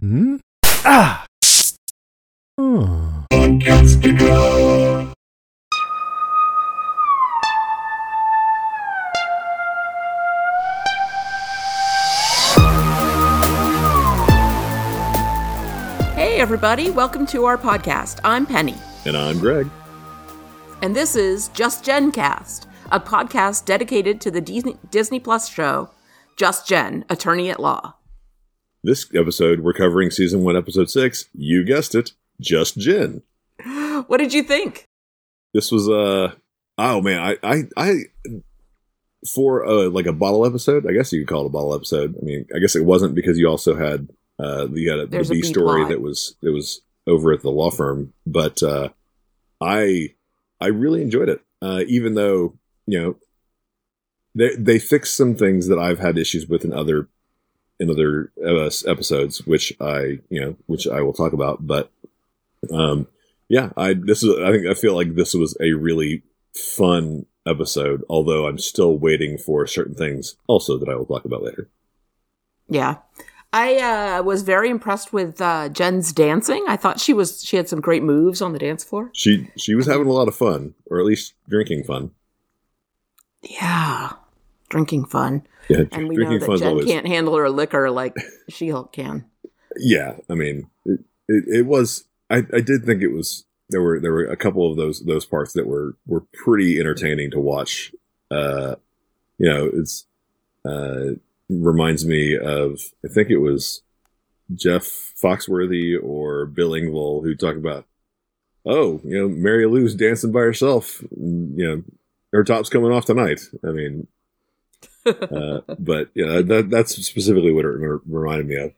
Hmm? Ah! Oh. Hey, everybody, welcome to our podcast. I'm Penny, And I'm Greg. and this is Just Jen Cast, a podcast dedicated to the Disney, Disney Plus show Just Jen, Attorney at Law. This episode, we're covering season one, episode six. You guessed it, Just Jen. What did you think? This was uh oh man, I I I for uh like a bottle episode, I guess you could call it a bottle episode. I mean, I guess it wasn't because you also had uh you had a, the a B story plot. that was that was over at the law firm, but uh I I really enjoyed it. Uh even though, you know, they they fixed some things that I've had issues with in other in other uh, episodes, which I you know which I will talk about. But um, yeah, I this is I think I feel like this was a really fun episode. Although I'm still waiting for certain things also that I will talk about later. Yeah. I uh, was very impressed with uh, Jen's dancing. I thought she was she had some great moves on the dance floor. She she was having a lot of fun, or at least drinking fun. Yeah, drinking fun, Yeah, and we know that Jen always can't handle her liquor like She-Hulk can. yeah i mean it, it, it was I, I did think it was there were there were a couple of those those parts that were were pretty entertaining to watch. Uh you know it's uh reminds me of i think it was jeff foxworthy or bill engvall who talked about oh you know mary lou's dancing by herself. You know her top's coming off tonight. I mean uh, but yeah that, that's specifically what it re- reminded me of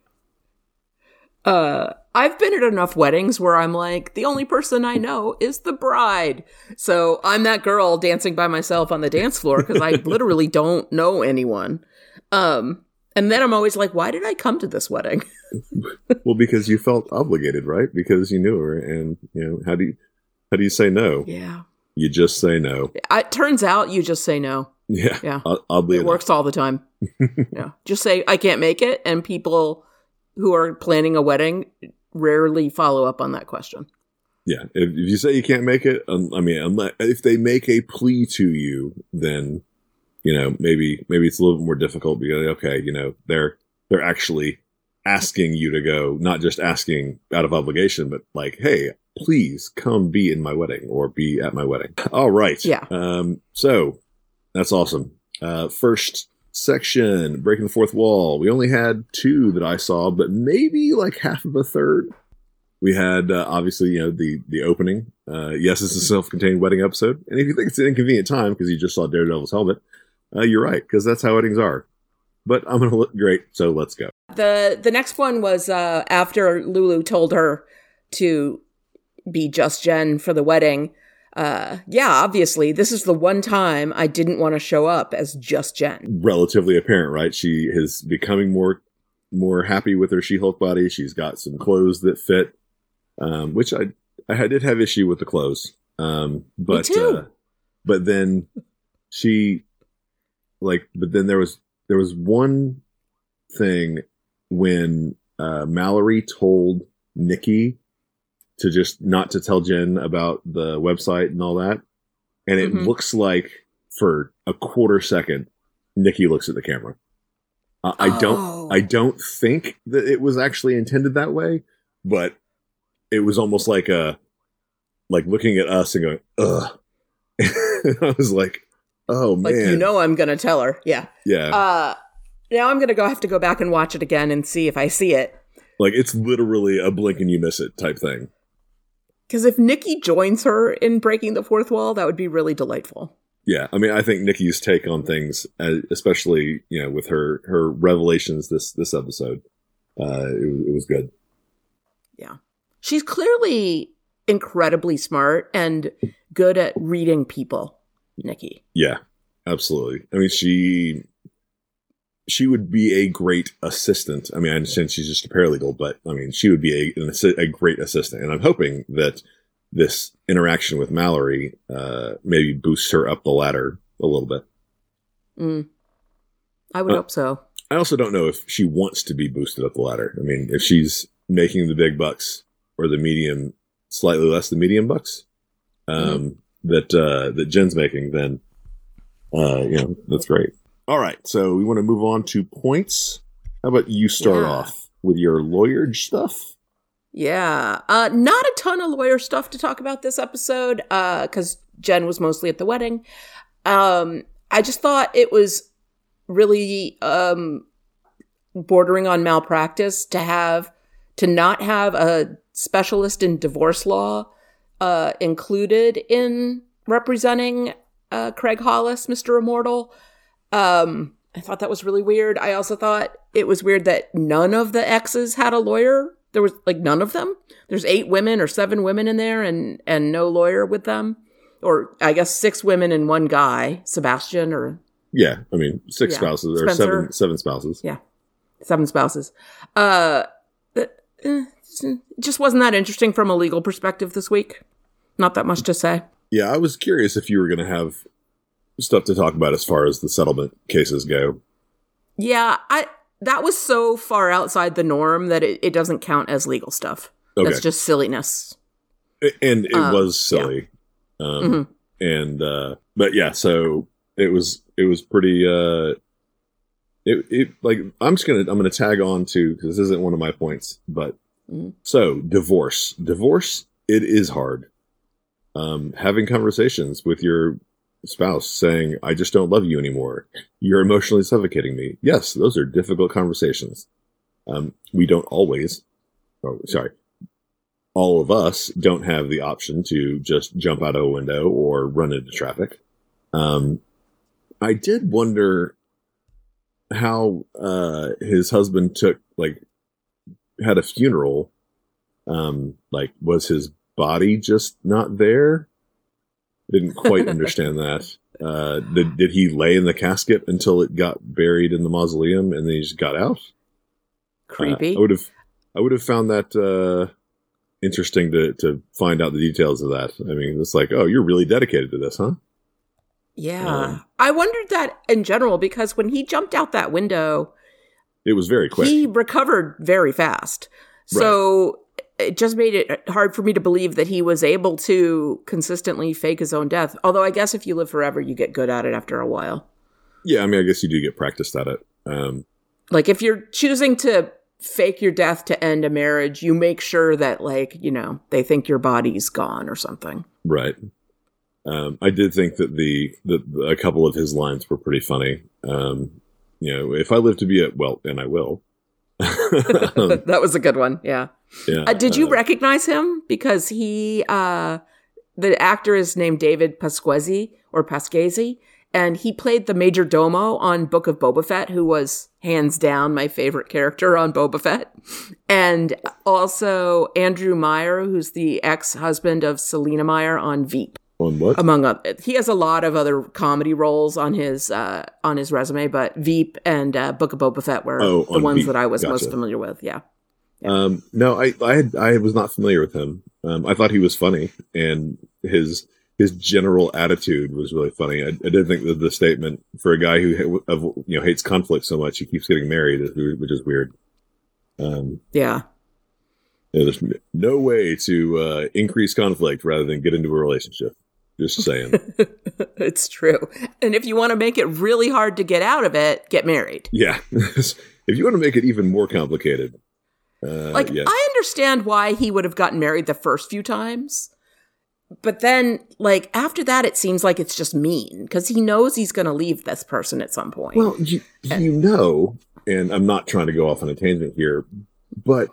uh I've been at enough weddings where I'm like, the only person I know is the bride. So I'm that girl dancing by myself on the dance floor because I literally don't know anyone. Um, and then I'm always like, why did I come to this wedding? Well, because you felt obligated, right? Because you knew her, and you know how do you how do you say no? Yeah. You just say no. It turns out you just say no. Yeah, Yeah. Oddly It enough. works all the time. yeah. Just say, I can't make it. And people who are planning a wedding rarely follow up on that question. Yeah, if, if you say you can't make it, um, I mean, unless if they make a plea to you, then you know maybe maybe it's a little bit more difficult because okay, you know they're they're actually asking you to go, not just asking out of obligation, but like, hey, please come be in my wedding or be at my wedding. All right. Yeah. Um. So that's awesome. Uh, first section, breaking the fourth wall. We only had two that I saw, but maybe like half of a third. We had uh, obviously, you know, the the opening. Uh, yes, it's a self-contained wedding episode, and if you think it's an inconvenient time because you just saw Daredevil's helmet, uh, you're right because that's how weddings are. But I'm gonna look great, so let's go. The the next one was uh, after Lulu told her to be just Jen for the wedding. Uh, yeah, obviously, this is the one time I didn't want to show up as just Jen. Relatively apparent, right? She is becoming more more happy with her She-Hulk body. She's got some clothes that fit, um, which I I did have issue with the clothes, um, but. Uh, but then she like but then there was there was one thing when uh, Mallory told Nikki to just not to tell Jen about the website and all that, and it Mhm. looks like for a quarter second, Nikki looks at the camera. Uh, I don't Oh. I don't think that it was actually intended that way, but it was almost like a like looking at us and going, ugh. I was like, oh man, Like, you know, I'm going to tell her. Yeah. yeah, Uh, now I'm going to go have to go back and watch it again and see if I see it. like it's literally a blink and you miss it type thing. Because if Nikki joins her in breaking the fourth wall, that would be really delightful. Yeah, I mean, I think Nikki's take on things, uh, especially you know with her her revelations this this episode, uh, it, it was good. Yeah, she's clearly incredibly smart and good at reading people, Nikki. Yeah, absolutely. I mean, she she would be a great assistant. I mean, I understand she's just a paralegal, but I mean, she would be a an assi- a great assistant. And I'm hoping that this interaction with Mallory uh, maybe boosts her up the ladder a little bit. Mm. I would Uh, hope so. I also don't know if she wants to be boosted up the ladder. I mean, if she's making the big bucks or the medium, slightly less the medium bucks, um, that uh, that Jen's making, then uh, you know that's great. All right, so we want to move on to points. How about you start Yeah. off with your lawyer stuff? Yeah. Uh, not a ton of lawyer stuff to talk about this episode because Jen was mostly at the wedding. Um, I just thought it was really um, bordering on malpractice to have to not have a specialist in divorce law uh, included in representing uh, Craig Hollis, Mr. Immortal. Um, I thought that was really weird. I also thought it was weird that none of the exes had a lawyer. There was like none of them. There's eight women or seven women in there and and no lawyer with them. Or I guess six women and one guy, Sebastian or Yeah, I mean six Yeah. spouses or Spencer. seven seven spouses. yeah, seven spouses. Uh, eh, just wasn't that interesting from a legal perspective this week. Not that much to say. Yeah, I was curious if you were going to have stuff to talk about as far as the settlement cases go. Yeah, I that was so far outside the norm that it, it doesn't count as legal stuff. Okay, That's just silliness. and it uh, was silly. Um, And uh, but yeah, so it was it was pretty. Uh, it it like I'm just gonna I'm gonna tag on to because this isn't one of my points, but Mhm. so divorce divorce it is hard. Um, having conversations with your spouse saying I just don't love you anymore. You're emotionally suffocating me. Yes, those are difficult conversations. Um, we don't always. Oh, sorry. All of us don't have the option to just jump out of a window or run into traffic. Um, I did wonder how uh, his husband took like had a funeral. Um, like was his body just not there? Didn't quite understand that. Uh, did did he lay in the casket until it got buried in the mausoleum and then he just got out? Uh, Creepy. I would have, I would have found that uh, interesting to to find out the details of that. I mean, it's like, oh, you're really dedicated to this, huh? yeah. um, I wondered that in general because when he jumped out that window, It was very quick. he recovered very fast. So it just made it hard for me to believe that he was able to consistently fake his own death. Although I guess if you live forever, you get good at it after a while. yeah, I mean, I guess you do get practiced at it. Um, Like if you're choosing to fake your death to end a marriage, you make sure that like, you know, they think your body's gone or something. right. Um, I did think that the, the a couple of his lines were pretty funny. Um, you know, if I live to be a well, and I will. That was a good one. Yeah. yeah, Uh, did you uh, recognize him? Because he, uh, the actor is named David Pasquesi or Pasquesi, and he played the Major Domo on Book of Boba Fett, who was hands down my favorite character on Boba Fett. And also Andrew Meyer, who's the ex husband of Selina Meyer on Veep, on what? among other. He has a lot of other comedy roles on his uh, on his resume, but Veep and uh, Book of Boba Fett were Oh, the on ones Veep. that I was most familiar with. Yeah. Um, no, I, I, had, I was not familiar with him. Um, I thought he was funny, and his his general attitude was really funny. I, I did think that the statement for a guy who ha- of, you know hates conflict so much, he keeps getting married, which is weird. Um, Yeah. you know, there's no way to uh, increase conflict rather than get into a relationship. Just saying. it's true. And if you want to make it really hard to get out of it, get married. yeah, if you want to make it even more complicated, uh, Like, yeah, I understand why he would have gotten married the first few times. But then, like, after that, it seems like it's just mean because he knows he's going to leave this person at some point. Well, you, you know, and I'm not trying to go off on a tangent here, but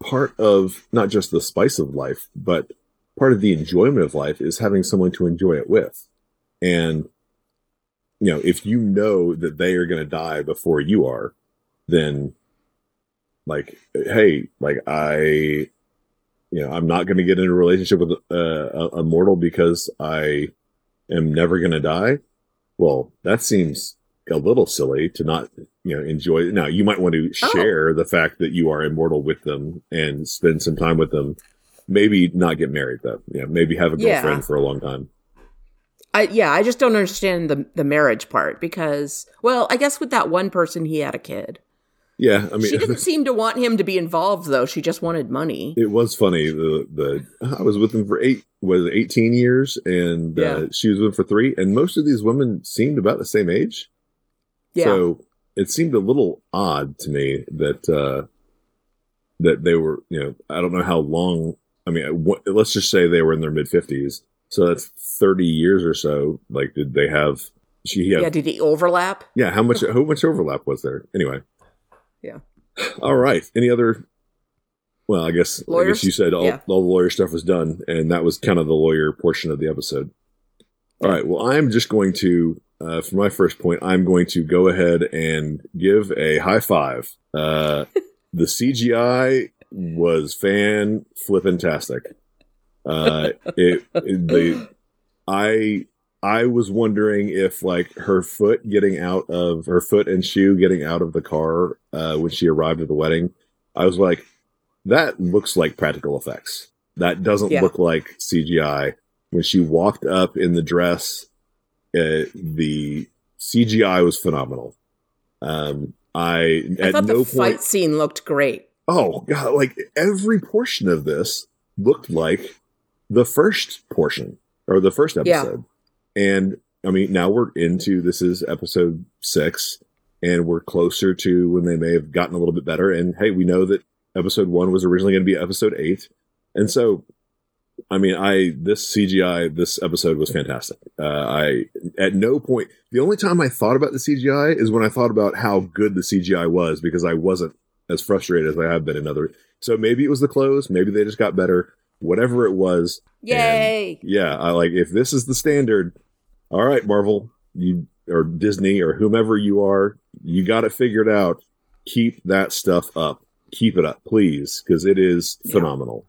part of not just the spice of life, but part of the enjoyment of life is having someone to enjoy it with. And, you know, if you know that they are going to die before you are, then like, hey, like I, you know, I'm not going to get into a relationship with uh, a, a mortal because I am never going to die. Well, that seems a little silly to not, you know, enjoy. Now, you might want to Oh. share the fact that you are immortal with them and spend some time with them. Maybe not get married though. Yeah, maybe have a Yeah. girlfriend for a long time. I yeah, I just don't understand the the marriage part because well, I guess with that one person he had a kid. Yeah, I mean, she didn't seem to want him to be involved though. She just wanted money. It was funny. The the I was with him for eight was eighteen years, and uh, Yeah. she was with him for three. And most of these women seemed about the same age. Yeah. So it seemed a little odd to me that uh, that they were. You know, I don't know how long. I mean, what, let's just say they were in their mid fifties. So that's thirty years or so. Like, did they have? She yeah. yeah, did he overlap? yeah. How much? How much overlap was there? Anyway. Yeah. All right. Any other? Well, I guess Lawyers? I guess you said all, Yeah. all the lawyer stuff was done, and that was kind of the lawyer portion of the episode. All right. Well, I'm just going to, uh, for my first point, I'm going to go ahead and give a high five. Uh, the CGI was fan flippin' tastic. Uh, it, it the I I was wondering if like her foot getting out of her foot and shoe getting out of the car uh, when she arrived at the wedding. I was like, that looks like practical effects. That doesn't Yeah. look like CGI. When she walked up in the dress, uh, the CGI was phenomenal. Um, I I at thought no the fight scene looked great. Oh god! Like every portion of this looked like the first portion or the first Yeah. episode. And I mean, now we're into this is episode six, and we're closer to when they may have gotten a little bit better. And hey, we know that episode one was originally going to be episode eight, and so I mean, I this CGI this episode was fantastic. Uh, I at no point the only time I thought about the CGI is when I thought about how good the CGI was because I wasn't as frustrated as I have been in other. So maybe it was the clothes, maybe they just got better. Whatever it was, Yay! yeah, I like if this is the standard. All right, Marvel, you or Disney or whomever you are, you got it figured out. Keep that stuff up. Keep it up, please, because it is Yeah. phenomenal.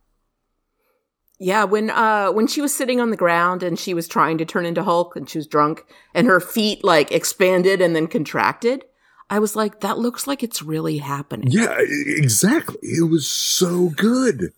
Yeah, when uh when she was sitting on the ground and she was trying to turn into Hulk and she was drunk and her feet like expanded and then contracted, I was like, that looks like it's really happening. Yeah, exactly. It was so good,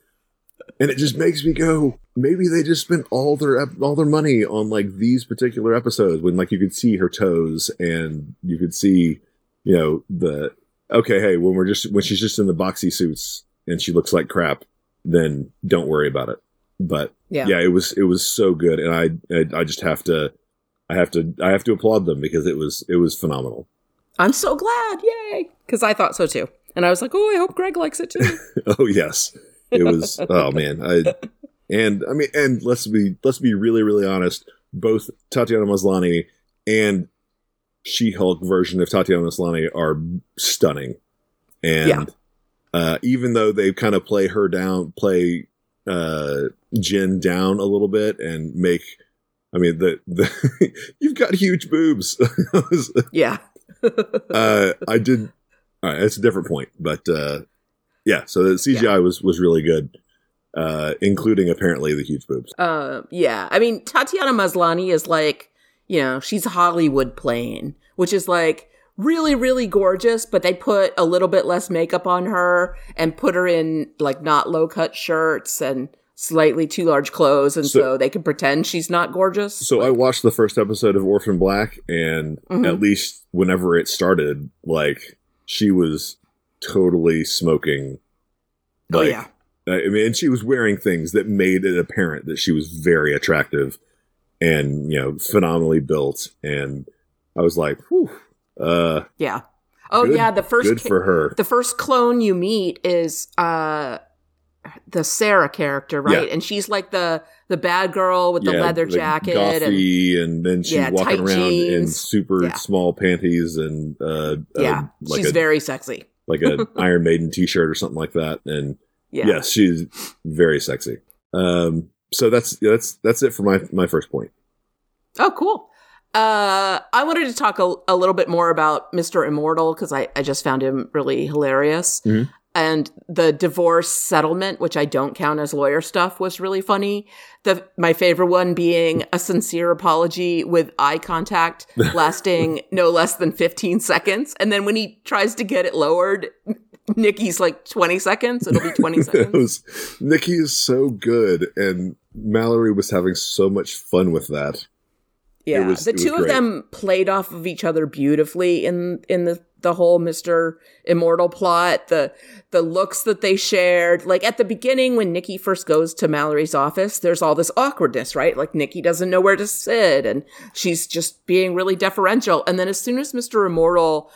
and it just makes me go. Maybe they just spent all their all their money on like these particular episodes when like you could see her toes and you could see, you know, the okay. Hey, when we're just when she's just in the boxy suits and she looks like crap, then don't worry about it. But Yeah. yeah, it was it was so good, and I I, I just have to. I have to I have to applaud them because it was it was phenomenal. I'm so glad. Yay. Cuz I thought so too. And I was like, "Oh, I hope Greg likes it too." Oh yes, it was. oh man, I and I mean, and let's be let's be really really honest. Both Tatiana Maslany and She-Hulk version of Tatiana Maslany are stunning, and Yeah. uh, even though they kind of play her down, play uh, Jen down a little bit, and make. I mean, the the you've got huge boobs. yeah. uh, I did. All right, that's a different point, but uh, yeah. So the CGI was was really good, uh, including apparently the huge boobs. Uh, yeah. I mean, Tatiana Maslany is like, you know, she's Hollywood plain, which is like really, really gorgeous, but they put a little bit less makeup on her and put her in like not low cut shirts and slightly too large clothes. And so, So- they can pretend she's not gorgeous. So I watched the first episode of Orphan Black, and Mhm. at least whenever it started, like she was totally smoking. oh, yeah. I mean, and she was wearing things that made it apparent that she was very attractive and you know phenomenally built. And I was like, whew, uh, Yeah. Oh, Good- yeah. The first, good for her. the first clone you meet is, uh, the Sarah character, right? Yeah. And she's like the the bad girl with the Yeah, leather the jacket and gothy, and, then she's Yeah, walking around in super Yeah. small panties and uh, yeah, uh, like she's a very sexy. like a Iron Maiden T-shirt or something like that. And Yeah. yes, she's very sexy. Um, so that's that's that's it for my my first point. Oh, cool. Uh, I wanted to talk a, a little bit more about Mr. Immortal because I, I just found him really hilarious. Mhm. And the divorce settlement, which I don't count as lawyer stuff, was really funny. The my favorite one being a sincere apology with eye contact lasting no less than 15 seconds. And then when he tries to get it lowered, Nikki's like 20 seconds. It'll be 20 It seconds. Nikki is so good, and Mallory was having so much fun with that. Yeah, was- the two of them played off of each other beautifully in in the the whole Mister Immortal plot. The the looks that they shared, like at the beginning when Nikki first goes to Mallory's office, there's all this awkwardness, right? Like Nikki doesn't know where to sit, and she's just being really deferential. And then as soon as Mister Immortal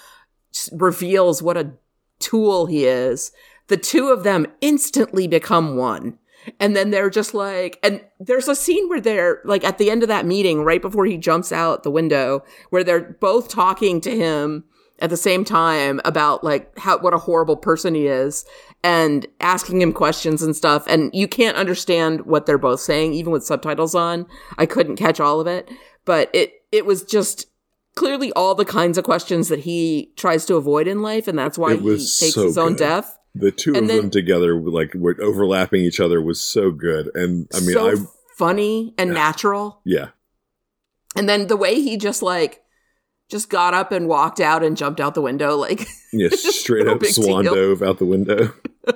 reveals what a tool he is, the two of them instantly become one. And then they're just like, and there's a scene where they're like at the end of that meeting, right before he jumps out the window, where they're both talking to him at the same time about like how, what a horrible person he is and asking him questions and stuff. And you can't understand what they're both saying, even with subtitles on. I couldn't catch all of it, but it, it was just clearly all the kinds of questions that he tries to avoid in life. And that's why he takes so his own good. death. The two And of then- them together, like were overlapping each other, was so good. And I mean, so I funny and natural. yeah, And then the way he just like just got up and walked out and jumped out the window, like, yeah, straight No up swan deal. dove out the window.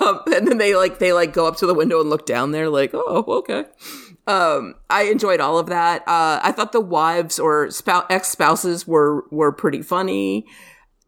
um, and then they like they like go up to the window and look down there, like, oh, okay. Um, I enjoyed all of that. Uh, I thought the wives or spou- ex spouses were were pretty funny.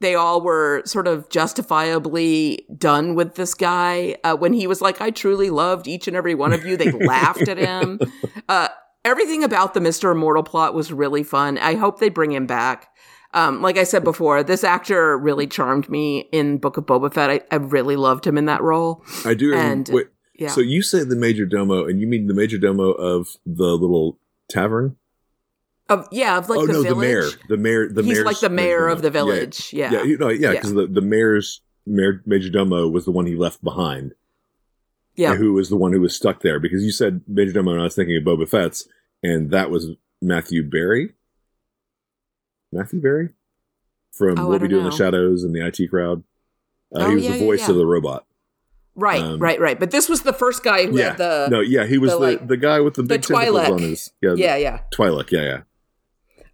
They all were sort of justifiably done with this guy. Uh, when he was like, "I truly loved each and every one of you," they laughed at him. Uh, everything about the Mister Immortal plot was really fun. I hope they bring him back. Um, like I said before, this actor really charmed me in Book of Boba Fett. I, I really loved him in that role. I do. And- wait, Yeah. So you say the major domo, and you mean the major domo of the little tavern? Of yeah, of like oh the no, village. the mayor, the mayor, the He's like the mayor of the domo. Yeah, village. Yeah. Yeah, you know, yeah, Yeah. because the the mayor's mayor, major domo was the one he left behind. Yeah. who was the one who was stuck there? Because you said major domo, and I was thinking of Boba Fett's, and that was Matthew Berry. Matthew Berry from Oh, What We don't in the. Shadows and the IT crowd. Uh, Oh, he was yeah, the voice yeah. of the robot. Right, Um, right, right. But this was the first guy who yeah, had the no, yeah, he was the, the, like, the guy with the the big tentacles on his yeah, Yeah, yeah. Twi'lek, yeah, yeah,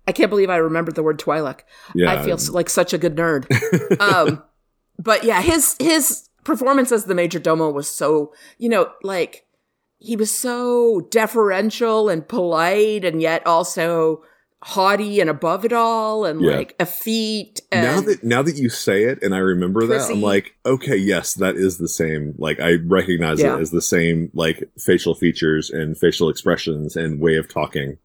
I can't believe I remembered the word Twi'lek. yeah. I feel s- like such a good nerd. um, but yeah, his his performance as the major domo was so you know like he was so deferential and polite, and yet also haughty and above it all, and Yeah. like effete. And now that now that you say it and I remember that, I'm like, okay, yes, that is the same. Like I recognize Yeah. it as the same like facial features and facial expressions and way of talking.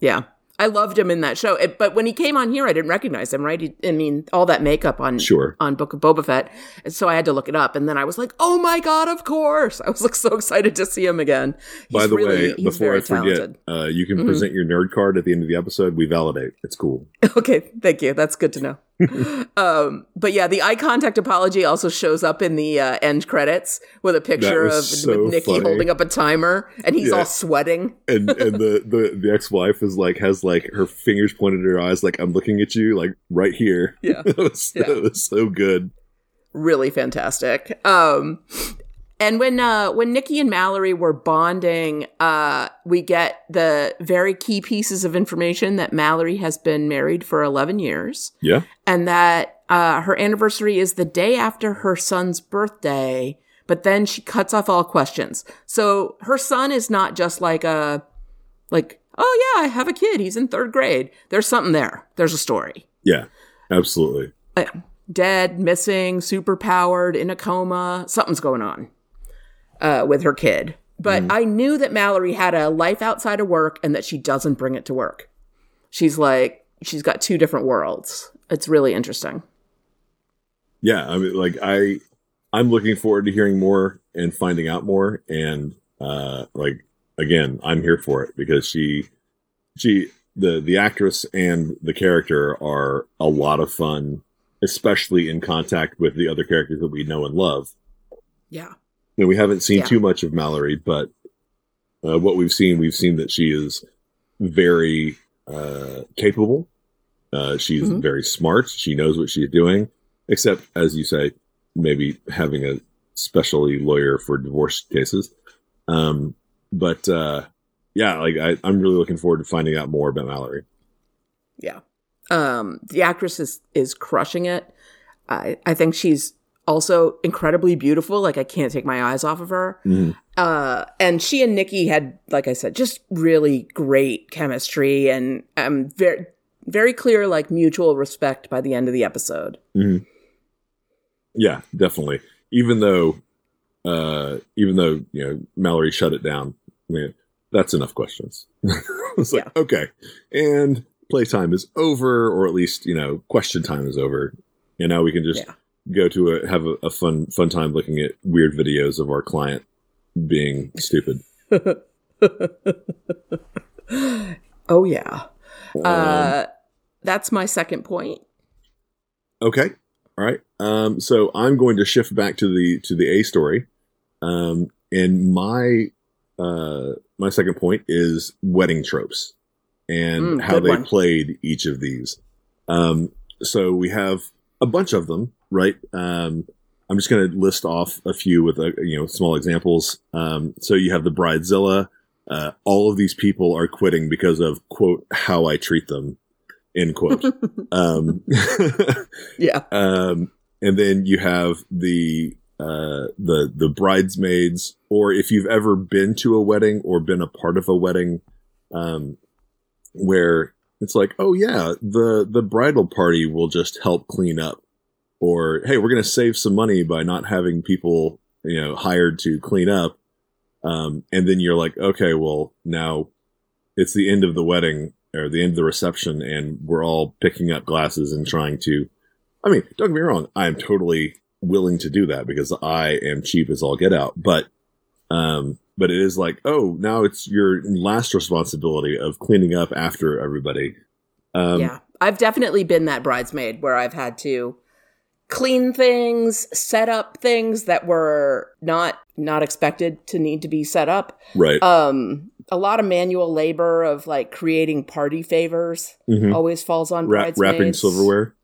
yeah. I loved him in that show, It- but when he came on here, I didn't recognize him. Right? He, I mean, all that makeup on Sure. on Book of Boba Fett. And so I had to look it up. And then I was like, oh my God, of course. I was like so excited to see him again. By the really- way, before I forget, uh, you can Mhm. present your nerd card at the end of the episode. We validate. It's cool. Okay, thank you. That's good to know. um, but yeah, the eye contact apology also shows up in the uh, end credits with a picture of so Nikki funny. holding up a timer and he's Yeah. all sweating. And and the, the, the ex wife is like has like her fingers pointed at her eyes, like I'm looking at you, like right here. Yeah. that was Yeah. that was so good. really fantastic. Um, and when uh, when Nikki and Mallory were bonding, uh, we get the very key pieces of information that Mallory has been married for eleven years, Yeah. and that uh, her anniversary is the day after her son's birthday. But then she cuts off all questions. So her son is not just like a like, oh yeah, I have a kid. He's in third grade. There's something there. There's a story Yeah. Absolutely. dead, missing, super powered, in a coma. Something's going on uh, with her kid. But I knew that Mallory had a life outside of work and that she doesn't bring it to work. She's like, she's got two different worlds. It's really interesting. yeah i mean like i i'm looking forward to hearing more and finding out more and uh like again i'm here for it because she she the the actress and the character are a lot of fun especially in contact with the other characters that we know and love Yeah. And we haven't seen Yeah. too much of mallory but uh, what we've seen we've seen that she is very uh capable uh she's Mhm. very smart she knows what she's doing except as you say maybe having a specialty lawyer for divorce cases um but uh yeah like I, i'm really looking forward to finding out more about mallory Yeah. Um, the actress is is crushing it. I I think she's also incredibly beautiful. Like I can't take my eyes off of her. Mhm. Uh, and she and Nikki had, like I said, just really great chemistry and um, very, very clear, like mutual respect by the end of the episode. Mhm. Yeah, definitely. Even though, uh, even though you know Mallory shut it down, I mean, that's enough questions. it's like okay, and playtime is over, or at least you know question time is over, and now we can just Yeah. Go to a have a, a fun fun time looking at weird videos of our client being stupid. Oh yeah. Um, Uh, that's my second point. Okay. All right. Um, so I'm going to shift back to the to the A story. Um, and my uh, my second point is wedding tropes and Mm, how they one. played each of these. Um, so we have a bunch of them, right? Um, I'm just going to list off a few with uh, you know small examples. Um, so you have the bridezilla. Uh, all of these people are quitting because of quote how I treat them, end quote. um, Yeah. um, and then you have the uh, the the bridesmaids, or if you've ever been to a wedding or been a part of a wedding, um, where it's like, oh yeah, the the bridal party will just help clean up, or hey, we're gonna save some money by not having people you know hired to clean up, um, and then you're like, okay, well now it's the end of the wedding or the end of the reception, and we're all picking up glasses and trying to I mean, don't get me wrong. I am totally willing to do that because I am cheap as all get out. But, um, but it is like, oh, now it's your last responsibility of cleaning up after everybody. Um, yeah. I've definitely been that bridesmaid where I've had to clean things, set up things that were not not expected to need to be set up. Right. Um a lot of manual labor of like creating party favors Mhm. always falls on Ra- bridesmaids. wrapping silverware.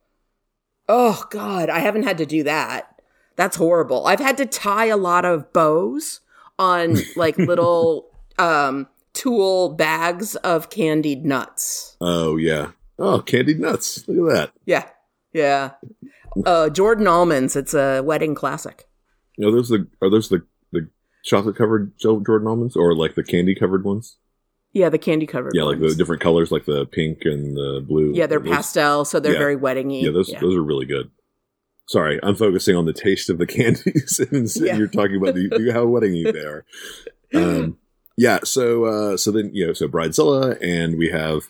Oh god, I haven't had to do that. That's horrible. I've had to tie a lot of bows on like little um tool bags of candied nuts. Oh yeah. Oh, candied nuts. Look at that. Yeah. Yeah. Uh Jordan almonds, it's a wedding classic. Are those the are those the the chocolate covered Jordan almonds or like the candy covered ones? Yeah, the candy covered Yeah, like the different colors, like the pink and the blue. Yeah, they're Those- pastel, so they're yeah. very weddingy. Yeah, those those are really good. Sorry, I'm focusing on the taste of the candies, and Yeah. you're talking about the, the how weddingy they are. Um, yeah, so uh, so then you know, so Bridezilla, and we have,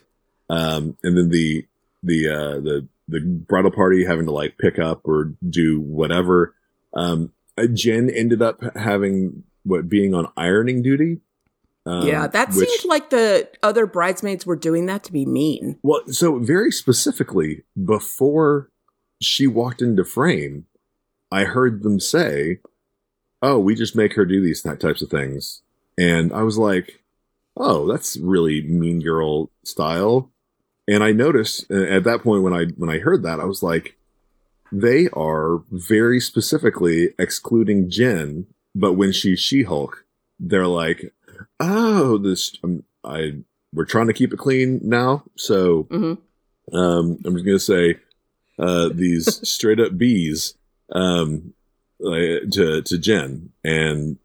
um, and then the the uh, the the bridal party having to like pick up or do whatever. Um, uh, Jen ended up having what being on ironing duty. Um, yeah, that which- seemed like the other bridesmaids were doing that to be mean. Well, so very specifically, before she walked into frame, I heard them say, "Oh, we just make her do these ty- types of things," and I was like, "Oh, that's really Mean Girl style." And I noticed uh, at that point when I when I heard that, I was like, "They are very specifically excluding Jen, but when she's She Hulk, they're like." Oh, this um, I we're trying to keep it clean now, so hmm um, I'm just gonna say uh, these straight up bees um, uh, to to Jen, and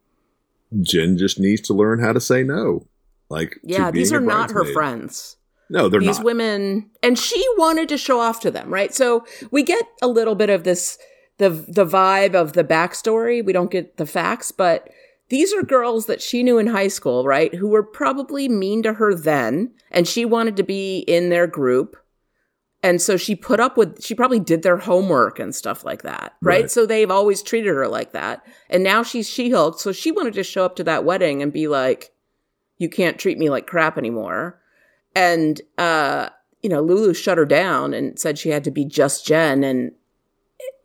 Jen just needs to learn how to say no. Like, Yeah, these are not her friends. No, they're these not. women and she wanted to show off to them right? So we get a little bit of this the the vibe of the backstory. We don't get the facts but these are girls that she knew in high school right who were probably mean to her then and she wanted to be in their group. And so she put up with she probably did their homework and stuff like that right, Right. so they've always treated her like that. And now she's she-hulk so she wanted to show up to that wedding and be like you can't treat me like crap anymore and uh you know lulu shut her down and said she had to be just jen and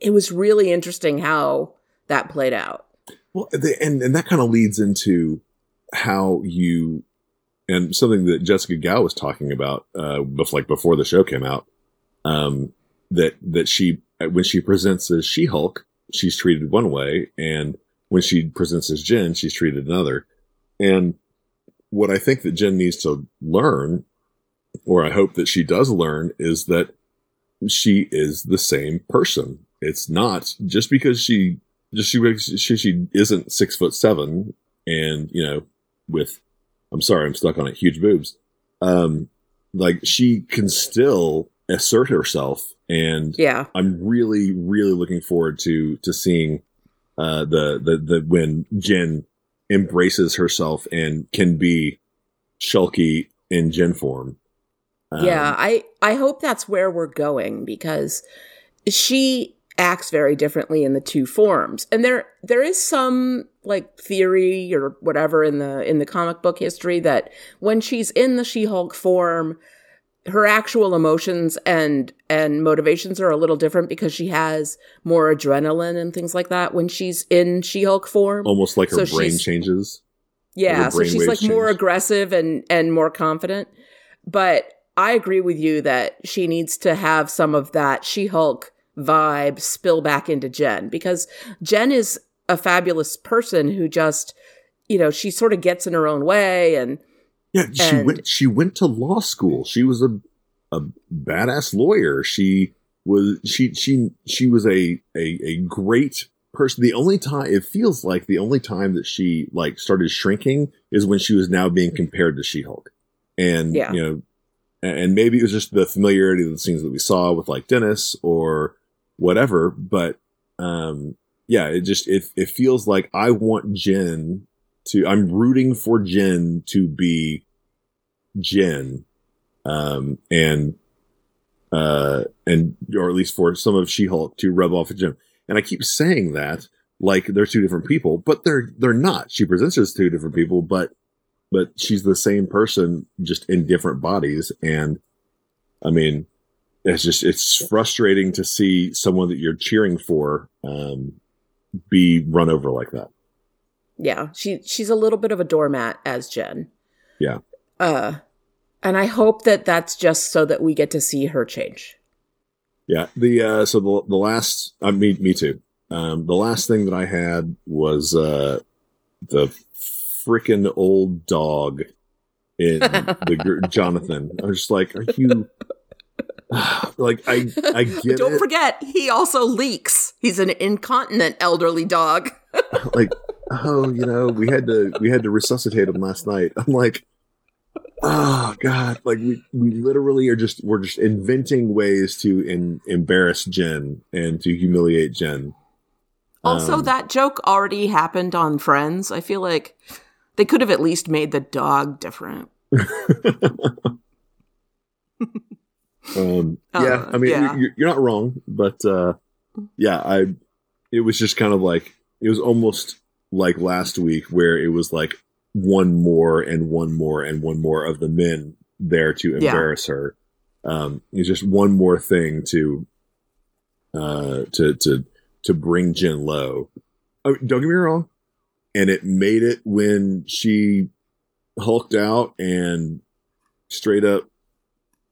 it- was really interesting how that played out Well, and and that kind of leads into how you and something that Jessica Gao was talking about, uh, like before the show came out, um, that that she when she presents as She Hulk, she's treated one way, and when she presents as Jen, she's treated another. And what I think that Jen needs to learn, or I hope that she does learn, is that she is the same person. It's not just because she just she she, she isn't six foot seven and you know, with I'm sorry, I'm stuck on it. Huge boobs. Um, like she can still assert herself, and Yeah. I'm really, really looking forward to to seeing uh, the the the when Jen embraces herself and can be Shulky in Jen form. Um, yeah, I I hope that's where we're going because she acts very differently in the two forms. And there there is some like theory or whatever in the in the comic book history that when she's in the She-Hulk form her actual emotions and and motivations are a little different because she has more adrenaline and things like that when she's in She-Hulk form. almost like her So brain changes. Yeah, her so she's like more aggressive and and more confident. But I agree with you that she needs to have some of that She-Hulk vibe spill back into Jen because Jen is a fabulous person who just you know, she sort of gets in her own way and Yeah, she And- went. She went to law school. She was a a badass lawyer. She was she she she was a a a great person. The only time it feels like the only time that she like started shrinking is when she was now being compared to She Hulk, and Yeah. you know, and maybe it was just the familiarity of the scenes that we saw with like Dennis or whatever. But um, yeah, it just it it feels like I want Jen to. I'm rooting for Jen to be Jen, um, and uh, and or at least for some of She-Hulk to rub off at Jen. And I keep saying that like they're two different people, but they're they're not. She presents as two different people, but but she's the same person just in different bodies. And I mean, it's just it's frustrating to see someone that you're cheering for um, be run over like that. yeah, she she's a little bit of a doormat as Jen. Yeah. Uh and I hope that that's just so that we get to see her change. Yeah. The uh so the the last uh, mean me too. Um the last thing that I had was uh the freaking old dog in the gr- Jonathan. I was just like, are you like I I get Don't it. forget, he also leaks. He's an incontinent elderly dog. like oh you know we had to we had to resuscitate him last night i'm like oh god like we we literally are just we're just inventing ways to in, embarrass jen and to humiliate jen Also, Um, that joke already happened on Friends. I feel like they could have at least made the dog different. um Uh, yeah i mean yeah. You're, you're not wrong but uh yeah i it was just kind of like it was almost like last week where it was like one more and one more and one more of the men there to Yeah. embarrass her um it's just one more thing to uh to to to bring jen low I mean, don't get me wrong and it made it when she hulked out and straight up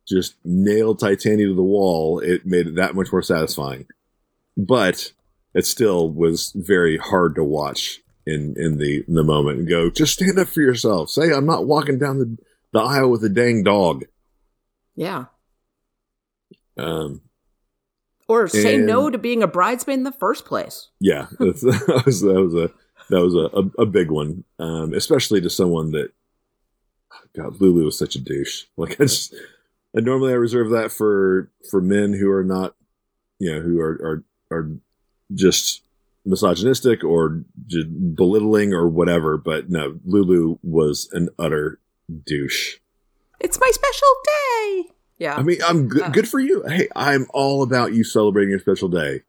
just nailed Titania to the wall, it made it that much more satisfying. But it still was very hard to watch in in the in the moment and go, just stand up for yourself. Say I'm not walking down the, the aisle with a dang dog. Yeah. Um Or say And- no to being a bridesmaid in the first place. yeah, that was that was a that was a, a, a big one. Um, especially to someone that God, Lulu was such a douche. Like I just I normally I reserve that for for men who are not you know, who are are are just misogynistic or just belittling or whatever. But no, Lulu was an utter douche. It's my special day. Yeah. I mean, I'm Uh. good for you. Hey, I'm all about you celebrating your special day.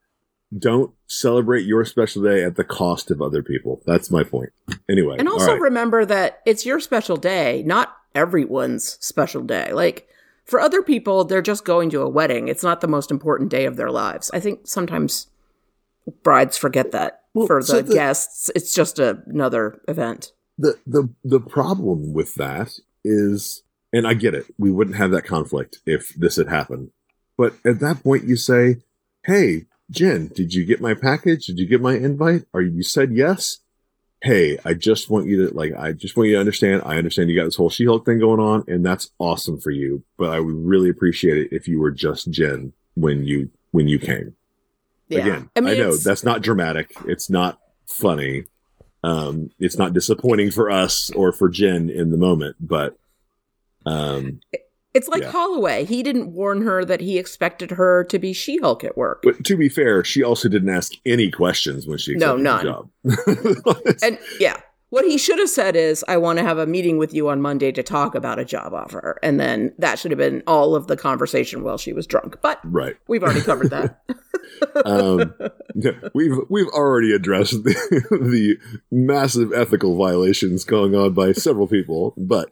Don't celebrate your special day at the cost of other people. That's my point. Anyway, and also right. remember that it's your special day, not everyone's special day. Like for other people, they're just going to a wedding. It's not the most important day of their lives. I think sometimes brides forget that. Well, for the, so the- guests, it's just a, another event. the the the problem with that is and I get it. We wouldn't have that conflict if this had happened. But at that point you say, "Hey, Jen, did you get my package? Did you get my invite? Are you said yes?" Hey, I just want you to like I just want you to understand. I understand you got this whole She-Hulk thing going on and that's awesome for you, but I would really appreciate it if you were just Jen when you when you came. Yeah. Again, I I, know that's not dramatic. It's not funny. Um, it's not disappointing for us or for Jen in the moment, but um, It's like Yeah. Holliway. He didn't warn her that he expected her to be She Hulk at work. but to be fair, she also didn't ask any questions when she No, accepted none. the job. And yeah, what he should have said is, I want to have a meeting with you on Monday to talk about a job offer. And then that should have been all of the conversation while she was drunk. But right. we've already covered that. um, yeah, we've we've already addressed the, the massive ethical violations going on by several people, but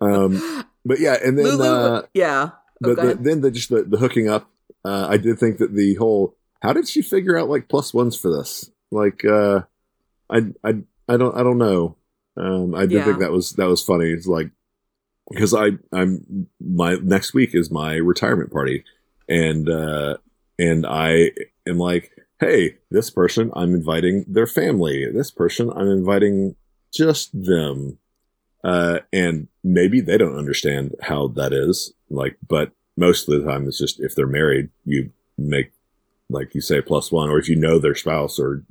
um, but yeah, and then Lulu, uh, yeah. Oh, but go the, then the just the, the hooking up. Uh, I did think that the whole how did she figure out like plus ones for this? Like, uh, I I I don't I don't know. Um, I did Yeah. think that was that was funny. It's like because I I'm my next week is my retirement party, and uh, and I am like, hey, this person I'm inviting their family. This person I'm inviting just them. Uh, and maybe they don't understand how that is. Like, but most of the time it's just if they're married, you make like you say plus one, or if you know their spouse or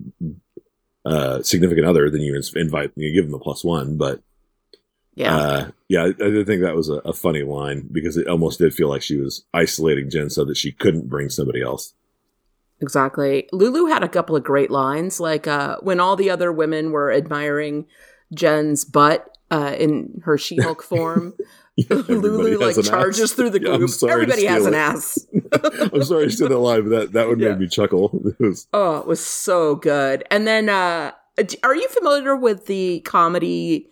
uh, significant other, then you invite you give them a plus one. But yeah. uh, yeah, I, I did think that was a, a funny line because it almost did feel like she was isolating Jen so that she couldn't bring somebody else. Exactly. Lulu had a couple of great lines, like uh, when all the other women were admiring Jen's butt uh, in her She Hulk form. Lulu like charges ass. through the Yeah, group. to Everybody has steal an ass. I'm sorry to steal that line, but that, that one Yeah. made me chuckle. It was, Oh, it was so good. And then, uh, are you familiar with the comedy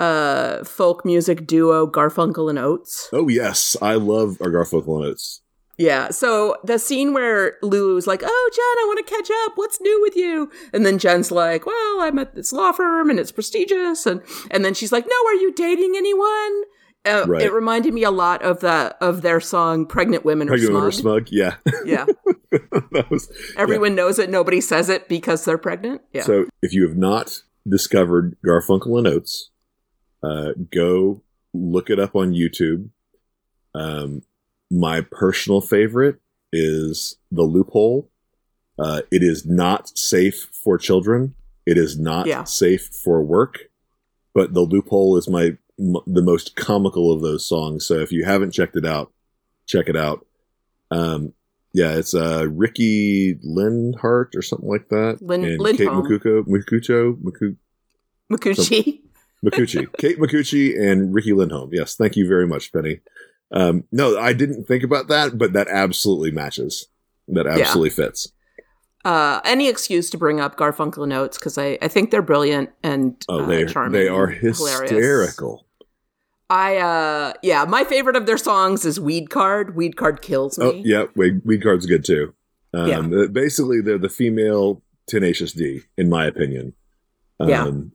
uh, folk music duo Garfunkel and Oates? oh yes, I love our Garfunkel and Oates. Yeah. So the scene where Lulu's like, "Oh, Jen, I want to catch up. What's new with you?" And then Jen's like, "Well, I'm at this law firm and it's prestigious." And and then she's like, "No, are you dating anyone?" Uh, Right. It reminded me a lot of the of their song "Pregnant Women Are Pregnant Women Smug." Are Smug, yeah. Yeah, that was everyone knows it. Nobody says it because they're pregnant. Yeah. So if you have not discovered Garfunkel and Oates, uh, go look it up on YouTube. Um, my personal favorite is The Loophole. Uh, it is not safe for children. It is not Yeah. safe for work. But The Loophole is my m- the most comical of those songs. So if you haven't checked it out, check it out. Um, yeah, it's uh, Ricky Lindhart or something like that, Lin- and Kate Lindholm. Makuko, Makucho, Maku, Makuchi. Makuchi, Kate Makuchi, and Riki Lindhome. Yes, thank you very much, Penny. Um, no, I didn't think about that, but that absolutely matches. That absolutely fits. uh, any excuse to bring up Garfunkel and Oates because I, I think they're brilliant and Oh, uh, they charming they are and hilarious. hysterical. I uh yeah, my favorite of their songs is Weed Card. Weed Card kills me. Oh, yeah, Weed, Weed Card's good too. Um, Yeah. uh, Basically, they're the female Tenacious D, in my opinion. Um, Yeah. And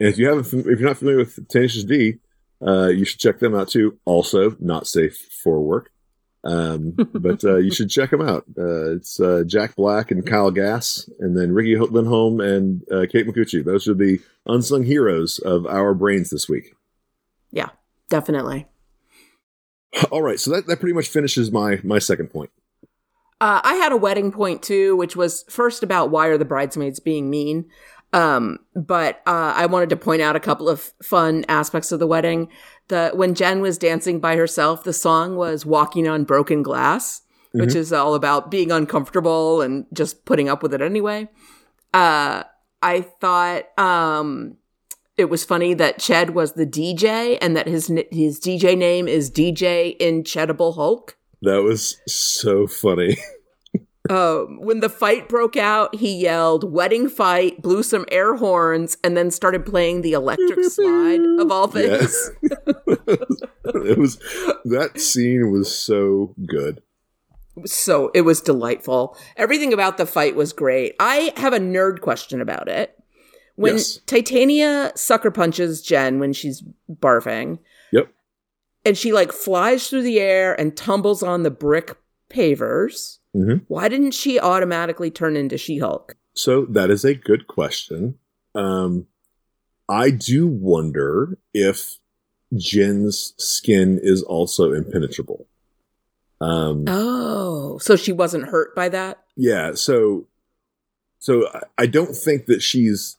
if you haven't, if you're not familiar with Tenacious D, uh, you should check them out too. Also, not safe for work. Um, but uh, you should check them out. Uh, it's uh, Jack Black and Kyle Gass, and then Riki Lindhome and uh, Kate Micucci. Those are the unsung heroes of our brains this week. Yeah, definitely. All right, so that, that pretty much finishes my my second point. Uh, I had a wedding point too, which was first about why are the bridesmaids being mean. Um, but uh, I wanted to point out a couple of fun aspects of the wedding. The when Jen was dancing by herself, the song was "Walking on Broken Glass," which is all about being uncomfortable and just putting up with it anyway. Uh, I thought um, it was funny that Ched was the DJ and that his his DJ name is DJ Incredible Hulk. That was so funny. Um, when the fight broke out, he yelled "wedding fight," blew some air horns, and then started playing the electric slide of all things. it was that scene was so good. So it was delightful. Everything about the fight was great. I have a nerd question about it. When Yes. Titania sucker punches Jen when she's barfing, Yep. and she like flies through the air and tumbles on the brick pavers, Mhm. why didn't she automatically turn into She Hulk? So that is a good question. Um, I do wonder if Jen's skin is also impenetrable. Um, Oh, so she wasn't hurt by that? yeah. So, so I don't think that she's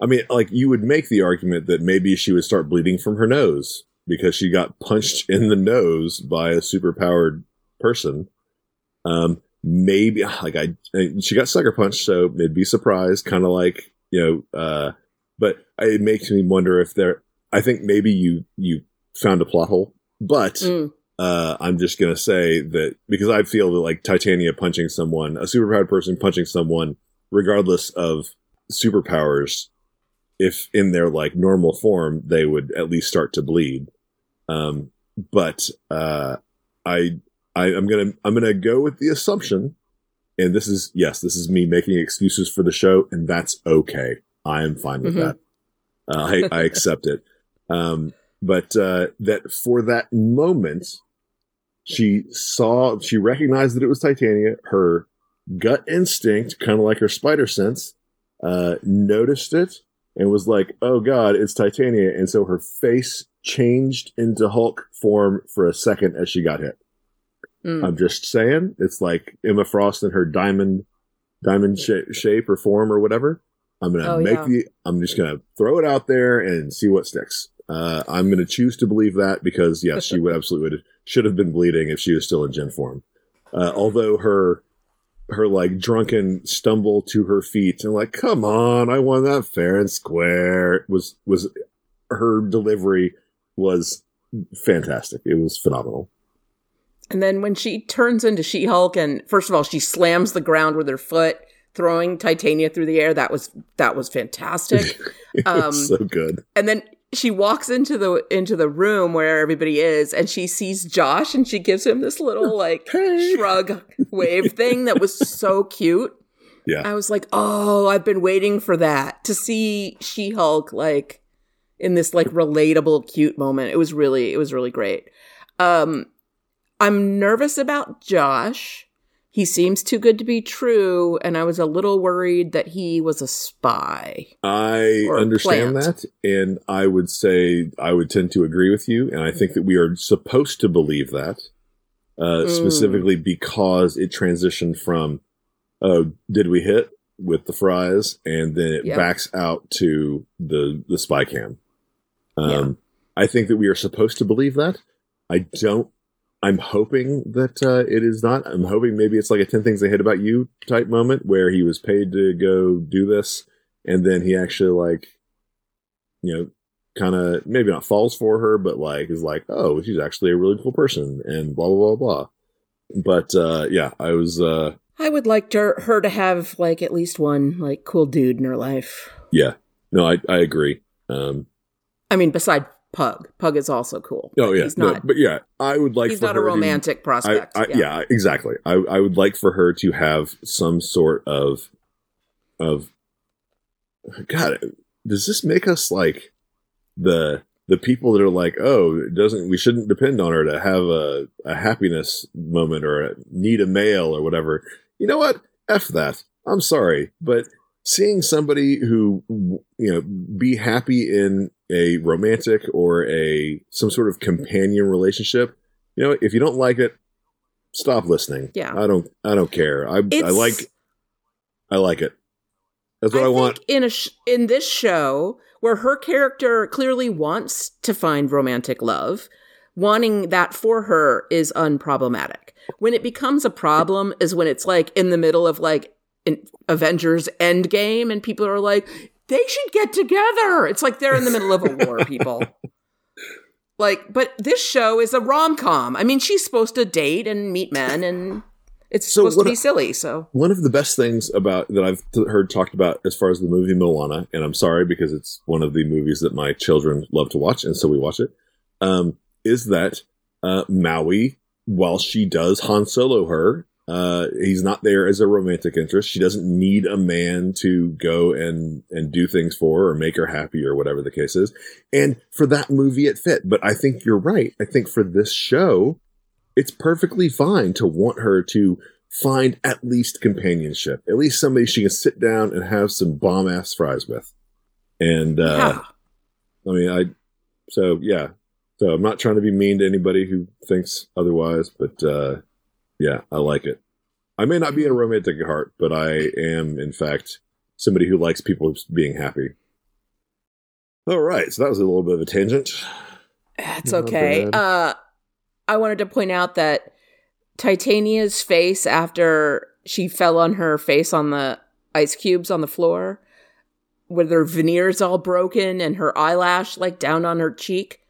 I mean, like you would make the argument that maybe she would start bleeding from her nose because she got punched in the nose by a superpowered person. Um, maybe like I, she got sucker punched, so it'd be surprised, kind of like you know. Uh, but it makes me wonder if there. I think maybe you you found a plot hole, but Mm. uh, I'm just gonna say that because I feel that like Titania punching someone, a superpowered person punching someone, regardless of superpowers, if in their like normal form, they would at least start to bleed. Um, but uh, I, I I'm gonna I'm gonna go with the assumption, and this is yes, this is me making excuses for the show, and that's okay. I am fine with Mhm. that. Uh, I, I accept it. Um, but uh, that for that moment, she saw, she recognized that it was Titania. Her gut instinct, kind of like her spider sense, uh, noticed it and was like, "Oh God, it's Titania!" And so her face changed into Hulk form for a second as she got hit. Mm. I'm just saying, it's like Emma Frost in her diamond, diamond sh- shape or form or whatever. I'm gonna Oh, make yeah. the. I'm just gonna throw it out there and see what sticks. Uh, I'm gonna choose to believe that because yes, she would absolutely would should have been bleeding if she was still in Jen form. Uh, although her her like drunken stumble to her feet and like, come on, I won that fair and square was was her delivery was fantastic. It was phenomenal. And then when she turns into She Hulk, and first of all, she slams the ground with her foot, throwing Titania through the air. That was that was fantastic. Um, was so good. and then she walks into the into the room where everybody is, and she sees Josh, and she gives him this little like Hey. shrug wave thing that was so cute. Yeah. I was like, oh, I've been waiting for that to see She Hulk like in this like relatable, cute moment. It was really, it was really great. Um, I'm nervous about Josh. He seems too good to be true, and I was a little worried that he was a spy. I understand plant. that, and I would say I would tend to agree with you, and I think that we are supposed to believe that, uh, Mm. specifically because it transitioned from, "Oh, did we hit?" with the fries, and then it Yep. backs out to the the spy cam. Um, Yeah. I think that we are supposed to believe that. I don't. I'm hoping that uh, it is not. I'm hoping maybe it's like a 10 things I hate about you type moment where he was paid to go do this and then he actually like, you know, kind of maybe not falls for her, but like is like, oh, she's actually a really cool person and blah, blah, blah, blah. But uh, yeah, I was, uh, I would like to, her to have like at least one like cool dude in her life. yeah, no, I, I agree. Um, I mean, beside Pug, Pug is also cool. oh yeah, he's no, not. but yeah, I would like he's for not a her to- romantic I, prospect. I, yeah. exactly. I, I would like for her to have some sort of of God. Does this make us like the the people that are like, oh, it doesn't we shouldn't depend on her to have a, a happiness moment or a, need a male or whatever? You know what? F that. I'm sorry, but seeing somebody who you know be happy in a romantic or a some sort of companion relationship you know if you don't like it stop listening Yeah. i don't i don't care i i like i like it that's what i, want think in a sh- in this show where her character clearly wants to find romantic love, wanting that for her is unproblematic. When it becomes a problem is when it's like in the middle of like an Avengers Endgame and people are like they should get together. It's like they're in the middle of a war, people. Like, but this show is a rom com. I mean, she's supposed to date and meet men, and it's So supposed to be silly. So one of the best things about that I've t- heard talked about as far as the movie Moana, and I'm sorry because it's one of the movies that my children love to watch, and so we watch it. Um, is that uh, Maui, while she does Han Solo her, uh, he's not there as a romantic interest. She doesn't need a man to go and and do things for her or make her happy or whatever the case is. And for that movie, it fit. But I think you're right. I think for this show, it's perfectly fine to want her to find at least companionship, at least somebody she can sit down and have some bomb ass fries with. And uh, yeah, I mean, I so yeah. So I'm not trying to be mean to anybody who thinks otherwise, but uh, yeah, I like it. I may not be a romantic at heart, but I am, in fact, somebody who likes people being happy. All right, so that was a little bit of a tangent. That's Not okay. bad. Uh, I wanted to point out that Titania's face after she fell on her face on the ice cubes on the floor, with her veneers all broken and her eyelash like down on her cheek,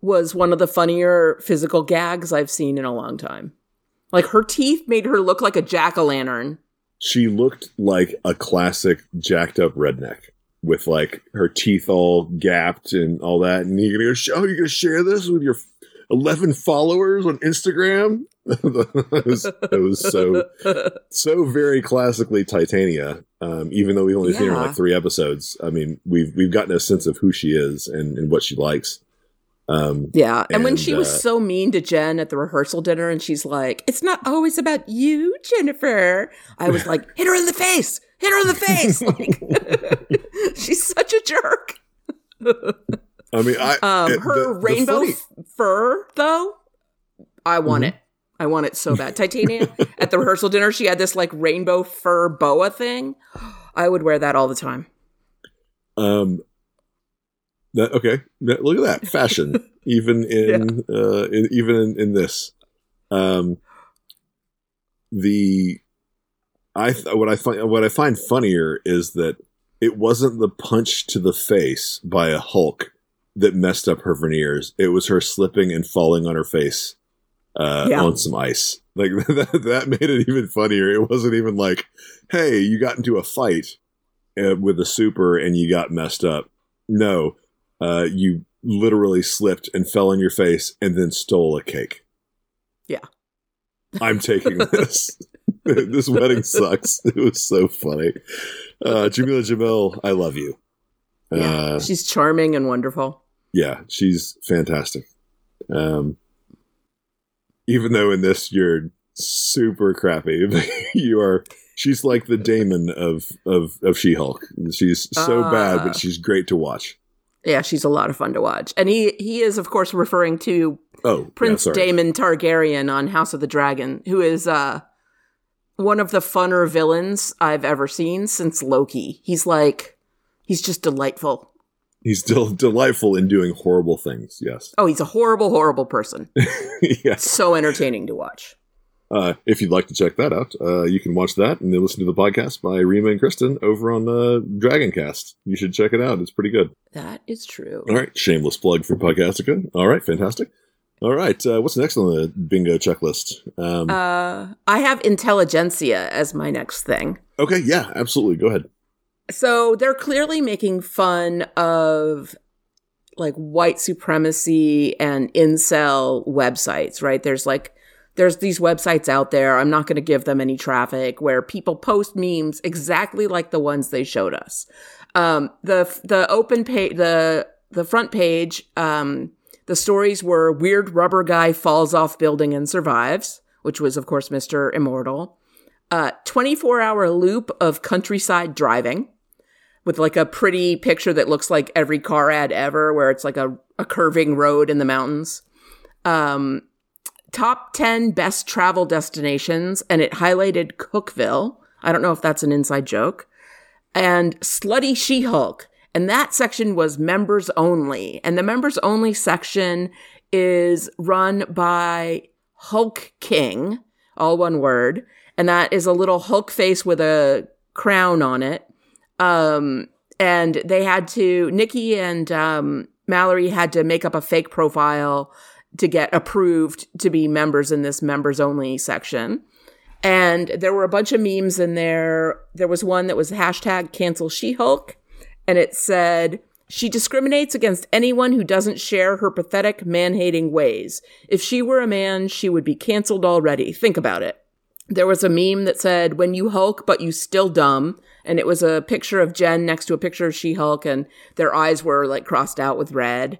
was one of the funnier physical gags I've seen in a long time. Like her teeth made her look like a jack o' lantern. She looked like a classic jacked up redneck with like her teeth all gapped and all that. And you're gonna go, sh- oh, you're gonna share this with your 11 followers on Instagram? it, was, was so so very classically Titania. Um, even though we've only seen her in like three episodes, I mean, we've we've gotten a sense of who she is and, and what she likes. Um, Yeah. And, when And, she was uh, so mean to Jen at the rehearsal dinner and she's like, it's not always about you, Jennifer. I was like, hit her in the face. Hit her in the face. Like, she's such a jerk. I mean, I Um, it- her the- the rainbow funny- fur, though, I want Mm-hmm. it. I want it so bad. Titania at the rehearsal dinner, she had this like rainbow fur boa thing. I would wear that all the time. Um. That, okay, look at that fashion, even in, uh, in even in, in this. Um. The, I th- what I find what I find funnier is that it wasn't the punch to the face by a Hulk that messed up her veneers. It was her slipping and falling on her face uh, Yeah. on some ice. Like that, that made it even funnier. It wasn't even like, "Hey, you got into a fight." uh, with a super and you got messed up. No, uh, you literally slipped and fell on your face and then stole a cake. Yeah. I'm taking this. this wedding sucks. It was so funny. Uh, Jameela Jamil, I love you. Yeah. Uh, she's charming and wonderful. yeah, she's fantastic. Um, even though in this you're super crappy, you are. She's like the Daemon of of of She Hulk. She's so bad, Ah. but she's great to watch. Yeah, she's a lot of fun to watch. And he he is of course referring to Oh, Prince yeah. Daemon Targaryen on House of the Dragon, who is uh one of the funner villains I've ever seen since Loki. He's like he's just delightful. He's still delightful in doing horrible things. Yes. Oh, he's a horrible, horrible person. yes. so entertaining to watch. Uh, if you'd like to check that out, uh, you can watch that and then listen to the podcast by Rima and Kristen over on uh, Dragoncast. You should check it out. It's pretty good. That is true. All right. Shameless plug for Podcastica. All right. Fantastic. All right. Uh, what's next on the bingo checklist? Um, Uh, I have Intelligencia as my next thing. okay. Yeah, absolutely. Go ahead. So they're clearly making fun of like white supremacy and incel websites, right? There's like there's these websites out there. I'm not going to give them any traffic where people post memes exactly like the ones they showed us. Um, the the open page, the the front page, um, the stories were weird rubber guy falls off building and survives, which was of course Mr. Immortal. Uh, 24 hour loop of countryside driving with like a pretty picture that looks like every car ad ever, where it's like a, a curving road in the mountains. Um, top 10 best travel destinations, and it highlighted Cookville. I don't know if that's an inside joke. And Slutty She Hulk. And that section was members only. And the members only section is run by Hulk King, all one word. And that is a little Hulk face with a crown on it. Um, and they had to, Nikki and um, Mallory had to make up a fake profile to get approved to be members in this members only section. And there were a bunch of memes in there. There was one that was hashtag cancel She Hulk, and it said, she discriminates against anyone who doesn't share her pathetic man hating ways. If she were a man, she would be canceled already. Think about it. There was a meme that said, when you Hulk, but you still dumb. And it was a picture of Jen next to a picture of She Hulk, and their eyes were like crossed out with red.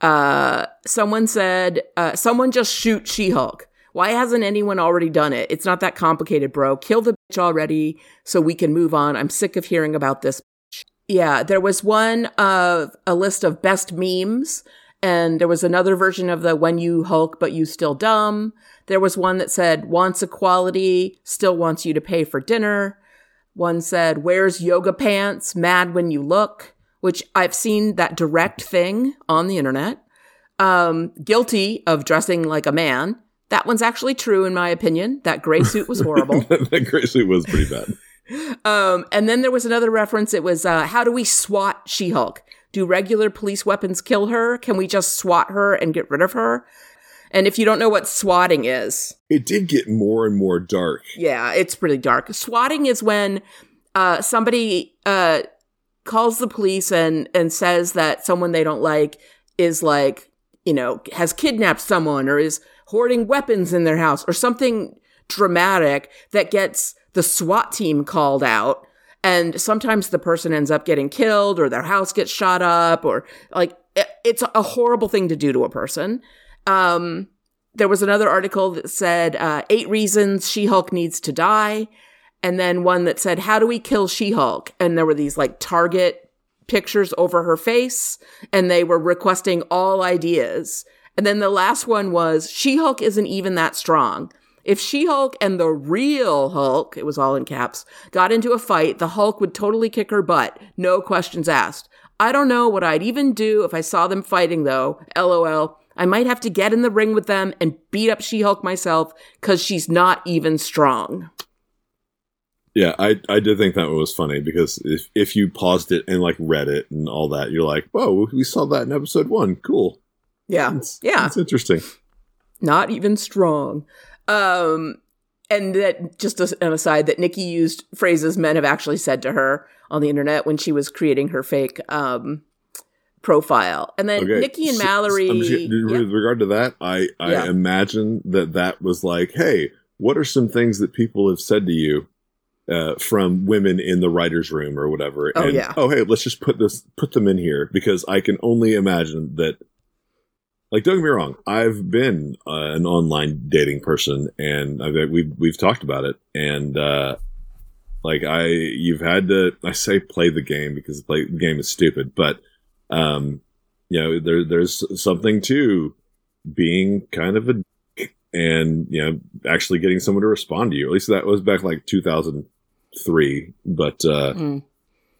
Uh, someone said, uh, someone just shoot She Hulk. Why hasn't anyone already done it? It's not that complicated, bro. Kill the bitch already so we can move on. I'm sick of hearing about this. bitch. Yeah, there was one of a list of best memes, and there was another version of the when you Hulk but you still dumb. There was one that said wants equality, still wants you to pay for dinner. One said wears yoga pants, mad when you look, which I've seen that direct thing on the internet. Um, guilty of dressing like a man. That one's actually true, in my opinion. That gray suit was horrible. that gray suit was pretty bad. Um, and then there was another reference. It was, uh, how do we swat She Hulk? Do regular police weapons kill her? Can we just swat her and get rid of her? And if you don't know what swatting is, It did get more and more dark. yeah, it's pretty dark. Swatting is when uh, somebody uh, calls the police and and says that someone they don't like is like you know has kidnapped someone or is hoarding weapons in their house or something dramatic that gets the SWAT team called out. And sometimes the person ends up getting killed or their house gets shot up or like it's a horrible thing to do to a person. Um, there was another article that said uh, eight reasons She Hulk needs to die, and then one that said how do we kill She Hulk, and there were these like target pictures over her face, and they were requesting all ideas. And then the last one was She Hulk isn't even that strong. If She Hulk and the real Hulk, it was all in caps, got into a fight, the Hulk would totally kick her butt, no questions asked. I don't know what I'd even do if I saw them fighting though. LOL. I might have to get in the ring with them and beat up She Hulk myself because she's not even strong. Yeah, I I did think that one was funny because if if you paused it and like read it and all that, you're like, whoa, we saw that in episode one. Cool. Yeah. That's- Yeah. That's interesting. not even strong. Um, and that just as an aside that Nikki used phrases men have actually said to her on the internet when she was creating her fake um, profile. And then Okay. Nikki and so- Mallory. I'm just- yeah. With regard to that, I I Yeah. imagine that that was like, hey, what are some things that people have said to you uh, from women in the writers' room or whatever? Oh, and, yeah. Oh, hey, let's just put this put them in here because I can only imagine that. Like, don't get me wrong, I've been uh, an online dating person, and I've, we've we've talked about it, and uh, like I, you've had to. I say play the game because play the game is stupid, but um, you know, there there's something to being kind of a and you know actually getting someone to respond to you. At least that was back like 2003, but uh, Mm.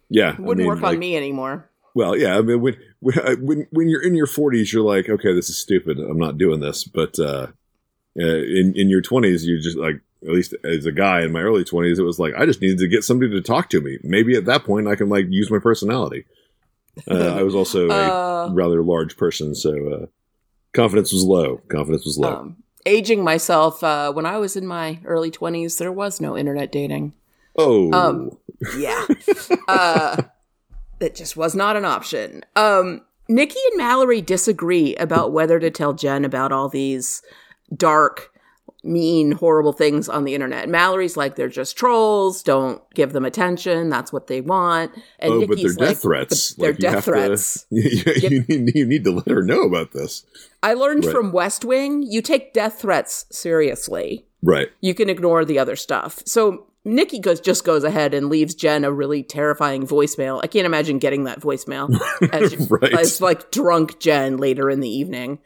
yeah, I Wouldn't mean, work like- on me anymore. well, yeah, I mean, when when uh, when you're in your 40s, you're like, okay, this is stupid. I'm not doing this. But uh, uh, in in your 20s, you're just like, at least as a guy in my early 20s, it was like I just needed to get somebody to talk to me. Maybe at that point, I can like use my personality. Uh, I was also a Uh, rather large person, so uh, confidence was low. Confidence was low. um, aging myself, uh, when I was in my early 20s, there was no internet dating. Oh, um, Yeah. uh, that just was not an option. Um, Nikki and Mallory disagree about whether to tell Jen about all these dark, mean, horrible things on the internet. Mallory's like, they're just trolls. Don't give them attention. That's what they want. And oh, but they're Nikki's death threats. They're Like, death to- threats. you, you need, you need to let her know about this. I learned Right. from West Wing, you take death threats seriously. Right. you can ignore the other stuff. So Nikki goes just goes ahead and leaves Jen a really terrifying voicemail. I can't imagine getting that voicemail as, Right. as like drunk Jen later in the evening.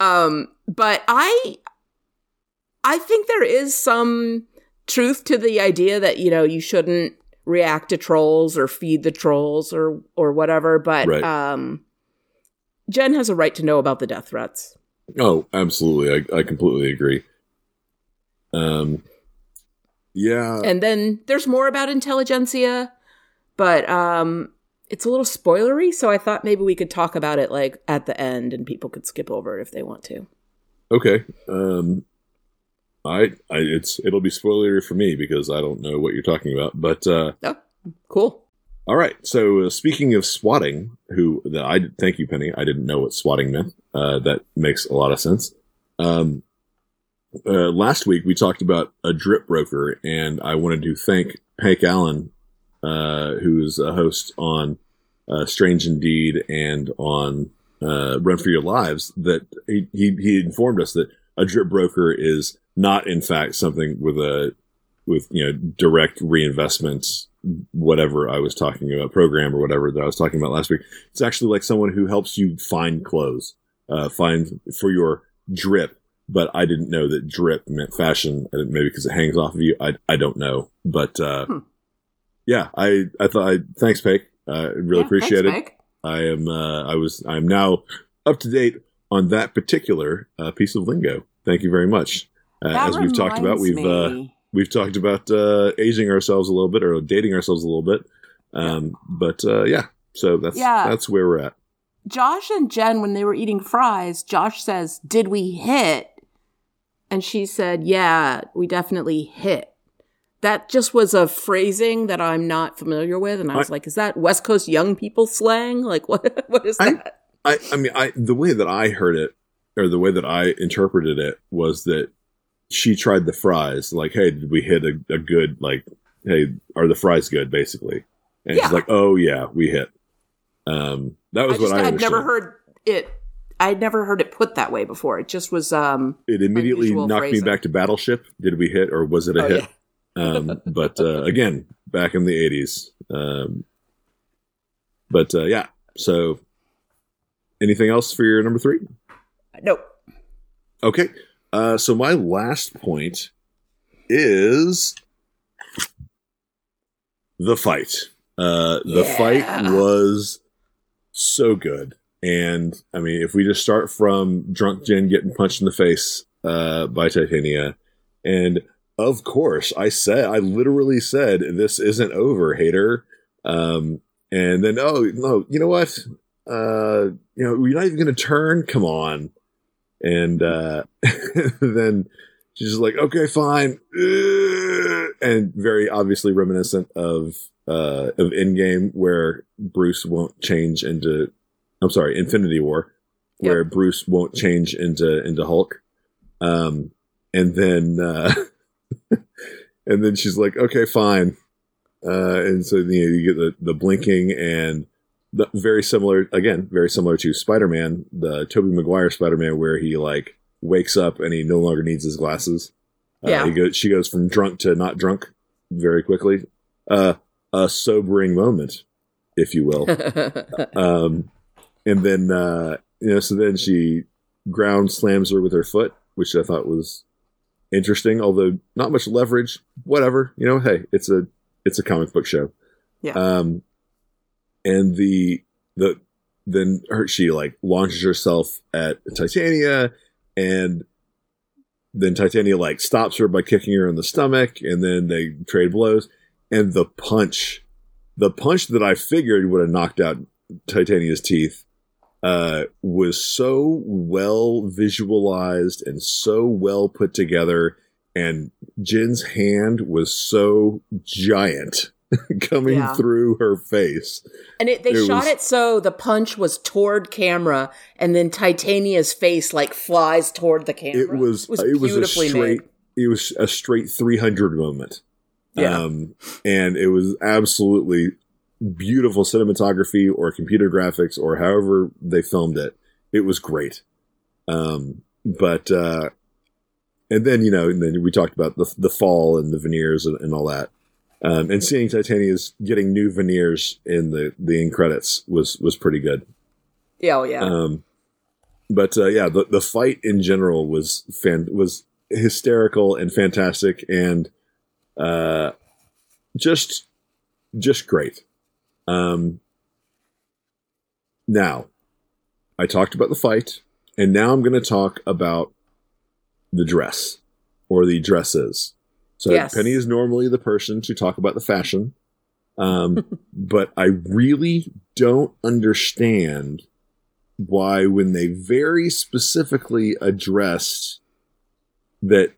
Um, but I I think there is some truth to the idea that you know you shouldn't react to trolls or feed the trolls or or whatever. But Right. um, Jen has a right to know about the death threats. Oh, absolutely. I, I completely agree. Um, yeah. and then there's more about Intelligencia but um it's a little spoilery so i thought maybe we could talk about it like at the end and people could skip over it if they want to Okay. Um, I, I, it's, it'll be spoilery for me because I don't know what you're talking about. But uh, oh cool all right. So uh, speaking of swatting, who the, I thank you, Penny. I didn't know what swatting meant. Uh, that makes a lot of sense. Um, uh, last week we talked about a drip broker, and I wanted to thank Hank Allen, uh, who's a host on uh, Strange Indeed and on uh, Run for Your Lives, that he, he he informed us that a drip broker is not, in fact, something with a with you know direct reinvestment, whatever I was talking about, program or whatever that I was talking about last week. It's actually like someone who helps you find clothes, uh, find for your drip. But I didn't know that drip meant fashion. Maybe because it hangs off of you. I I don't know. But uh, Hmm. yeah, I I thought I thanks, Pake. Uh, really Yeah, appreciate thanks, it. I am. Uh, I was. I'm now up to date on that particular uh, piece of lingo. Thank you very much. Uh, as we've talked about, we've uh, we've talked about uh, aging ourselves a little bit or dating ourselves a little bit. Um, but uh, yeah, so that's Yeah. that's where we're at. Josh and Jen, when they were eating fries, Josh says, Did we hit? And she said, Yeah, we definitely hit. That just was a phrasing that I'm not familiar with. And I was I- like, Is that West Coast young people slang? Like, what? what is I- that? I, I mean, I the way that I heard it, or the way that I interpreted it, was that she tried the fries. Like, hey, did we hit a, a good? Like, hey, are the fries good? Basically, and Yeah. she's like, oh yeah, we hit. Um, that was I just what I had never heard it. I'd never heard it put that way before. It just was, um, It immediately knocked phrasing. me back to Battleship. Did we hit, or was it a Oh, hit? yeah. um, but uh, again, back in the '80s. Um, but uh, yeah, so anything else for your number three? nope. Okay. Uh, so my last point is the fight. Uh, the Yeah. fight was so good. And I mean, if we just start from drunk Jen getting punched in the face uh, by Titania, and of course, I said, I literally said, this isn't over, hater. Um, and then, oh, no, you know what? Uh, you know, we're not even going to turn. Come on and uh, then she's like, okay, fine, and very obviously reminiscent of uh, of Endgame, where Bruce won't change into, I'm sorry, Infinity War, where Bruce won't change into into Hulk, um, and then uh, and then she's like, okay, fine, uh, and so you, know, you get the the blinking and the, very similar again very similar to spider-man the toby maguire spider-man where he like wakes up and he no longer needs his glasses. Uh, Yeah. he goes she goes from drunk to not drunk very quickly. Uh a sobering moment if you will. Um and then uh you know so then she ground slams her with her foot which i thought was interesting although not much leverage whatever you know hey it's a it's a comic book show Yeah. um and the the then her she like launches herself at titania and then titania like stops her by kicking her in the stomach and then they trade blows and the punch the punch that i figured would have knocked out titania's teeth uh, was so well visualized and so well put together and Jen's hand was so giant coming Yeah. through her face. And it, they It shot was- it so the punch was toward camera, and then Titania's face like flies toward the camera. It was it was, a beautifully straight made. it was a straight 300 moment. Yeah. Um and it was absolutely beautiful cinematography or computer graphics or however they filmed it. It was great. Um but uh and then you know and then we talked about the the fall and the veneers and, and all that. Um, and seeing Titania's getting new veneers in the the end credits was was pretty good. Yeah, oh, yeah. Um, but uh, yeah, the the fight in general was fan was hysterical and fantastic and uh, just just great. Um, now, I talked about the fight, and now I'm going to talk about the dress or the dresses. So Yes. Penny is normally the person to talk about the fashion, um, but I really don't understand why when they very specifically addressed that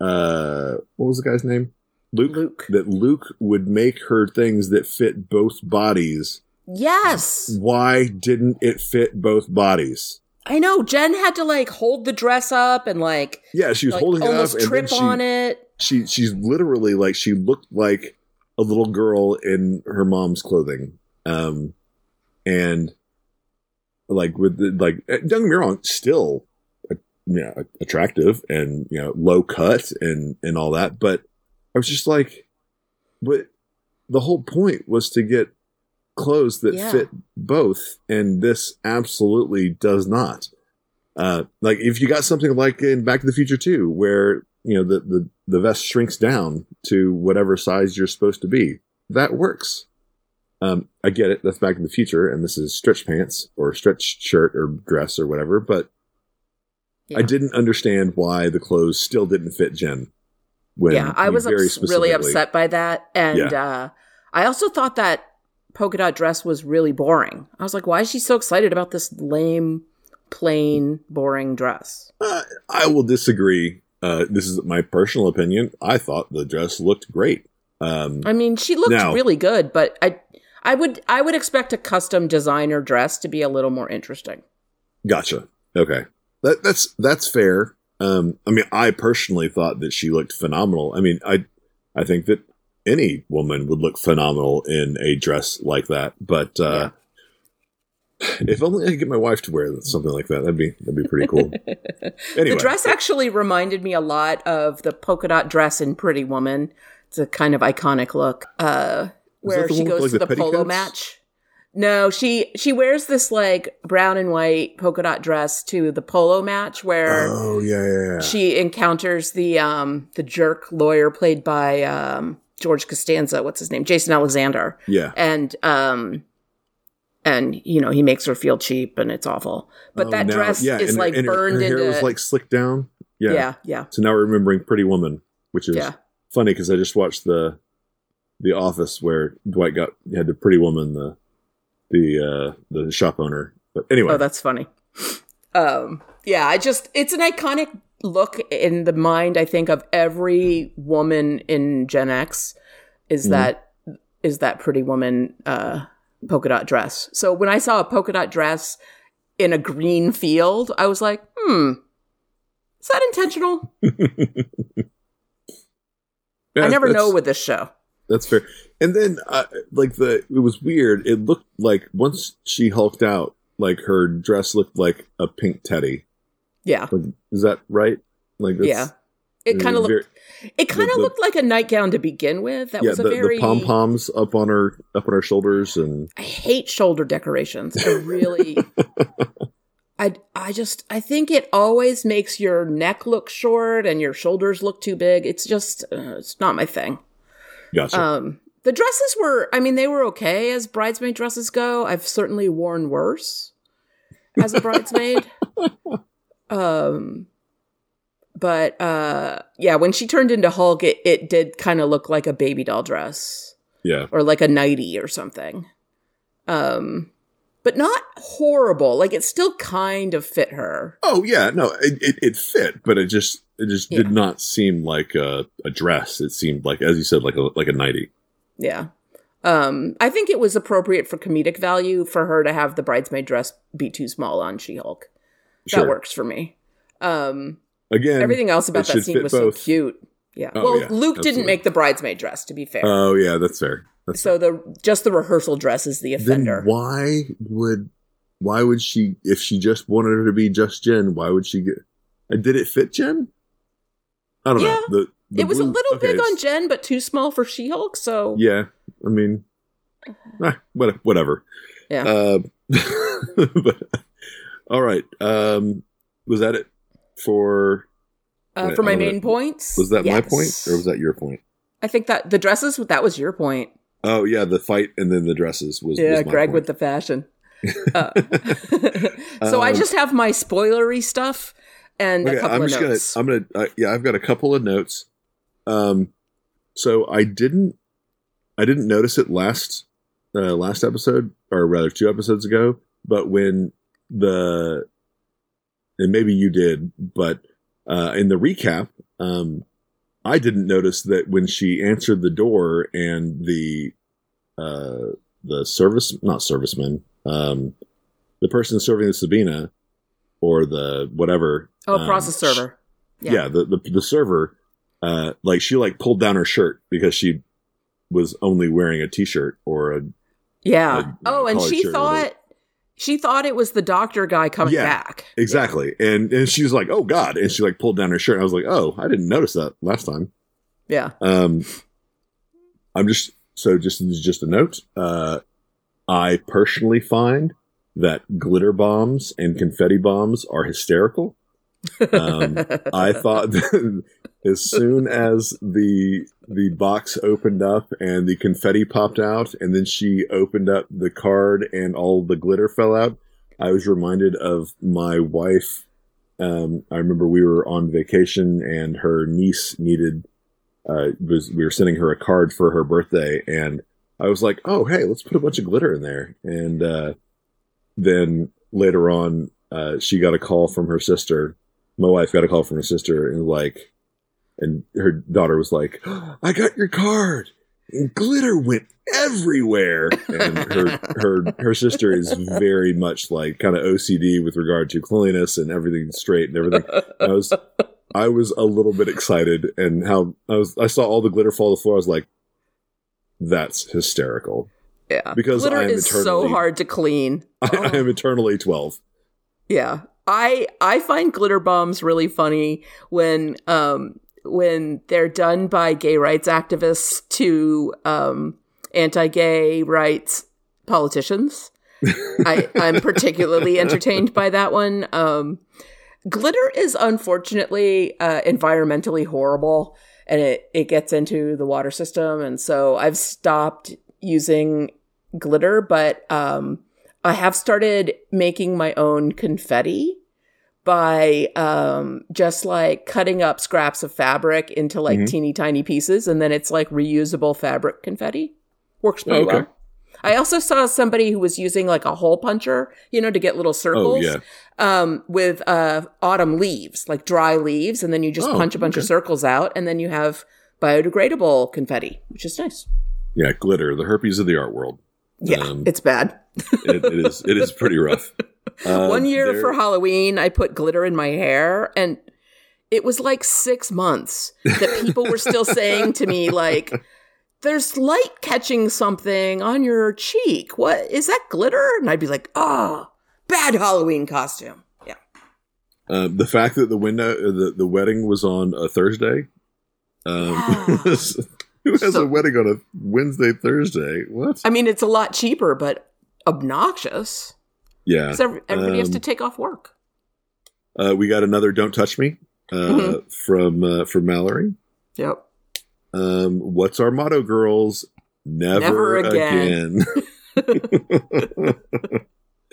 uh what was the guy's name luke, Luke. that luke would make her things that fit both bodies yes. why didn't it fit both bodies I know. Jen had to like hold the dress up and like, yeah she was like holding it up and trip she, on it. she she's literally like she looked like a little girl in her mom's clothing um and like with the, like eh, don't get me wrong still uh, you know, attractive and you know low cut and and all that but i was just like but the whole point was to get clothes that Yeah. fit both and this absolutely does not uh like if you got something like in back to the future 2 where you know the the, the vest shrinks down to whatever size you're supposed to be that works Um, I get it. That's Back in the Future, and this is stretch pants or stretch shirt or dress or whatever. But Yeah. I didn't understand why the clothes still didn't fit Jen. When yeah, I was ups- really upset by that, and uh, I also thought that polka dot dress was really boring. I was like, why is she so excited about this lame, plain, boring dress? Uh, I will disagree. Uh, this is my personal opinion. I thought the dress looked great. Um, I mean, she looked Now- really good, but I, I would, I would expect a custom designer dress to be a little more interesting. Gotcha. Okay. That that's that's fair. Um, I mean, I personally thought that she looked phenomenal. I mean, I I think that any woman would look phenomenal in a dress like that. But uh, if only I could get my wife to wear something like that, that'd be that'd be pretty cool. anyway, The dress actually reminded me a lot of the polka dot dress in Pretty Woman. It's a kind of iconic look. Uh, where she goes like, to the the, polo match. No, she she wears this like brown and white polka dot dress to the polo match where Oh yeah, yeah, yeah. she encounters the um the jerk lawyer played by um George Costanza, what's his name? Jason Alexander. yeah. And um and you know, he makes her feel cheap and it's awful. But Oh, that now- dress yeah, is and- like and her- burned her, hair into was like slicked down. Yeah. yeah, yeah. So now we're remembering Pretty Woman, which is Yeah. funny because I just watched the the Office where Dwight got had the Pretty Woman, the the uh the shop owner. But anyway, Oh, that's funny. Um, yeah, I just it's an iconic look in the mind. I think of every woman in Gen X is Mhm. that is that pretty woman uh, polka dot dress. So when I saw a polka dot dress in a green field, I was like, hmm, is that intentional? Yeah, I never know with this show. That's fair. And then, uh, like the, it was weird. It looked like once she hulked out, like her dress looked like a pink teddy. Yeah, Like, is that right? Like, yeah. It kind of very- looked. It kind of looked like a nightgown to begin with. That yeah, was a the, very the pom poms up on her up on her shoulders, and I hate shoulder decorations. I really I I just I think it always makes your neck look short and your shoulders look too big. It's just uh, it's not my thing. gotcha. Um the dresses were I mean they were okay as bridesmaid dresses go. I've certainly worn worse as a bridesmaid. um but uh yeah, when she turned into Hulk it, it did kind of look like a baby doll dress yeah, or like a nighty or something. Um, but not horrible. Like it still kind of fit her. Oh yeah, no, it, it, it fit, but it just it just Yeah. did not seem like a, a dress. It seemed like, as you said, like a like a nighty. Yeah. Um, I think it was appropriate for comedic value for her to have the bridesmaid dress be too small on She Hulk. Sure. That works for me. Um, Again, everything else about that scene was both. so cute. Yeah. Oh, well, yeah, Luke didn't make the bridesmaid dress, to be fair. Oh yeah, that's fair. That's so the just the rehearsal dress is the then offender. why would why would she if she just wanted her to be just Jen? Why would she get? And did it fit Jen? I don't Yeah. know. The it was a little okay, big on Jen, but too small for She Hulk. So Yeah, I mean, what, whatever. Yeah. Uh, but, all right. Um, was that it for? Uh, for my I main points, Was that my point or was that your point? I think that the dresses that was your point. Oh yeah, the fight and then the dresses was. Yeah, was my Greg point. with the fashion. Uh, so I Um, just have my spoilery stuff and Okay, a couple I'm of just notes. gonna. I'm gonna. Uh, yeah, I've got a couple of notes. Um, so I didn't. I didn't notice it last. Uh, last episode, or rather, two episodes ago. But when the, and maybe you did, but uh, in the recap, um, I didn't notice that when she answered the door and the, uh, the service, not serviceman, um, the person serving the subpoena, or the whatever, oh, um, process server. yeah, the, the the server uh like she like pulled down her shirt because she was only wearing a t-shirt or a Yeah. a, oh, know, and she shirt or whatever. thought she thought it was the doctor guy coming Yeah. back. exactly and and she was like oh god and she like pulled down her shirt and i was like oh i didn't notice that last time Yeah. um i'm just so just just a note uh i personally find that glitter bombs and confetti bombs are hysterical um I thought, as soon as the the box opened up and the confetti popped out, and then she opened up the card and all the glitter fell out, I was reminded of my wife. Um, I remember we were on vacation and her niece needed uh, was we were sending her a card for her birthday, and I was like, "Oh, hey, let's put a bunch of glitter in there." And uh, then later on, uh, she got a call from her sister. My wife got a call from her sister, and like, and her daughter was like, "I got your card." And glitter went everywhere, and her her her sister is very much like kind of OCD with regard to cleanliness and everything straight and everything. I was I was a little bit excited, and how I was I saw all the glitter fall to the floor. I was like, "That's hysterical." Yeah. Because glitter I am is so hard to clean. I, I am eternally twelve. Yeah. I I find glitter bombs really funny when um when they're done by gay rights activists to um anti-gay rights politicians. I I'm particularly entertained by that one. Um glitter is unfortunately uh environmentally horrible and it it gets into the water system and so I've stopped using glitter but um I have started making my own confetti by um, just like cutting up scraps of fabric into like Mhm. teeny tiny pieces, and then it's like reusable fabric confetti. Works pretty Okay. well. I also saw somebody who was using like a hole puncher, you know, to get little circles Oh circles yeah, um, with uh, autumn leaves, like dry leaves, and then you just Oh, punch a bunch of circles out, and then you have biodegradable confetti, which is nice. yeah. Glitter, the herpes of the art world. Yeah, Um, it's bad. It, it is. It is pretty rough. Uh, One year there- for Halloween, I put glitter in my hair, and it was like six months that people were still saying to me, like, there's light catching something on your cheek. What is that glitter? And I'd be like, oh, bad Halloween costume. Yeah. Uh, the fact that the window, uh, the the wedding was on a Thursday. Um, Yeah. who has So- a wedding on a Wednesday, Thursday? What? I mean, it's a lot cheaper, but obnoxious. Yeah, 'Cause every- everybody has Um, to take off work. uh, we got another "Don't Touch Me" uh, Mhm. from uh, from Mallory. Yep. Um, what's our motto, girls? Never, Never again. again.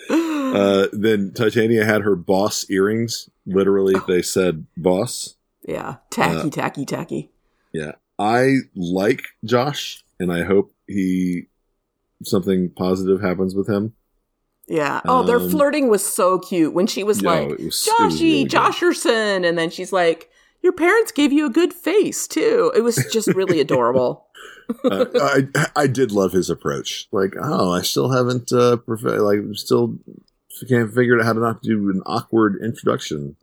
uh, then Titania had her boss earrings. Literally, Oh. they said boss. yeah. Tacky, uh, tacky, tacky. Yeah, I like Josh, and I hope he something positive happens with him. Yeah. Oh, their um, flirting was so cute when she was Yo, like, was- Joshy, really. Josherson. And then she's like, Your parents gave you a good face, too. It was just really adorable. uh, I I did love his approach. Like, oh, I still haven't uh, like still can't figure out how to not do an awkward introduction.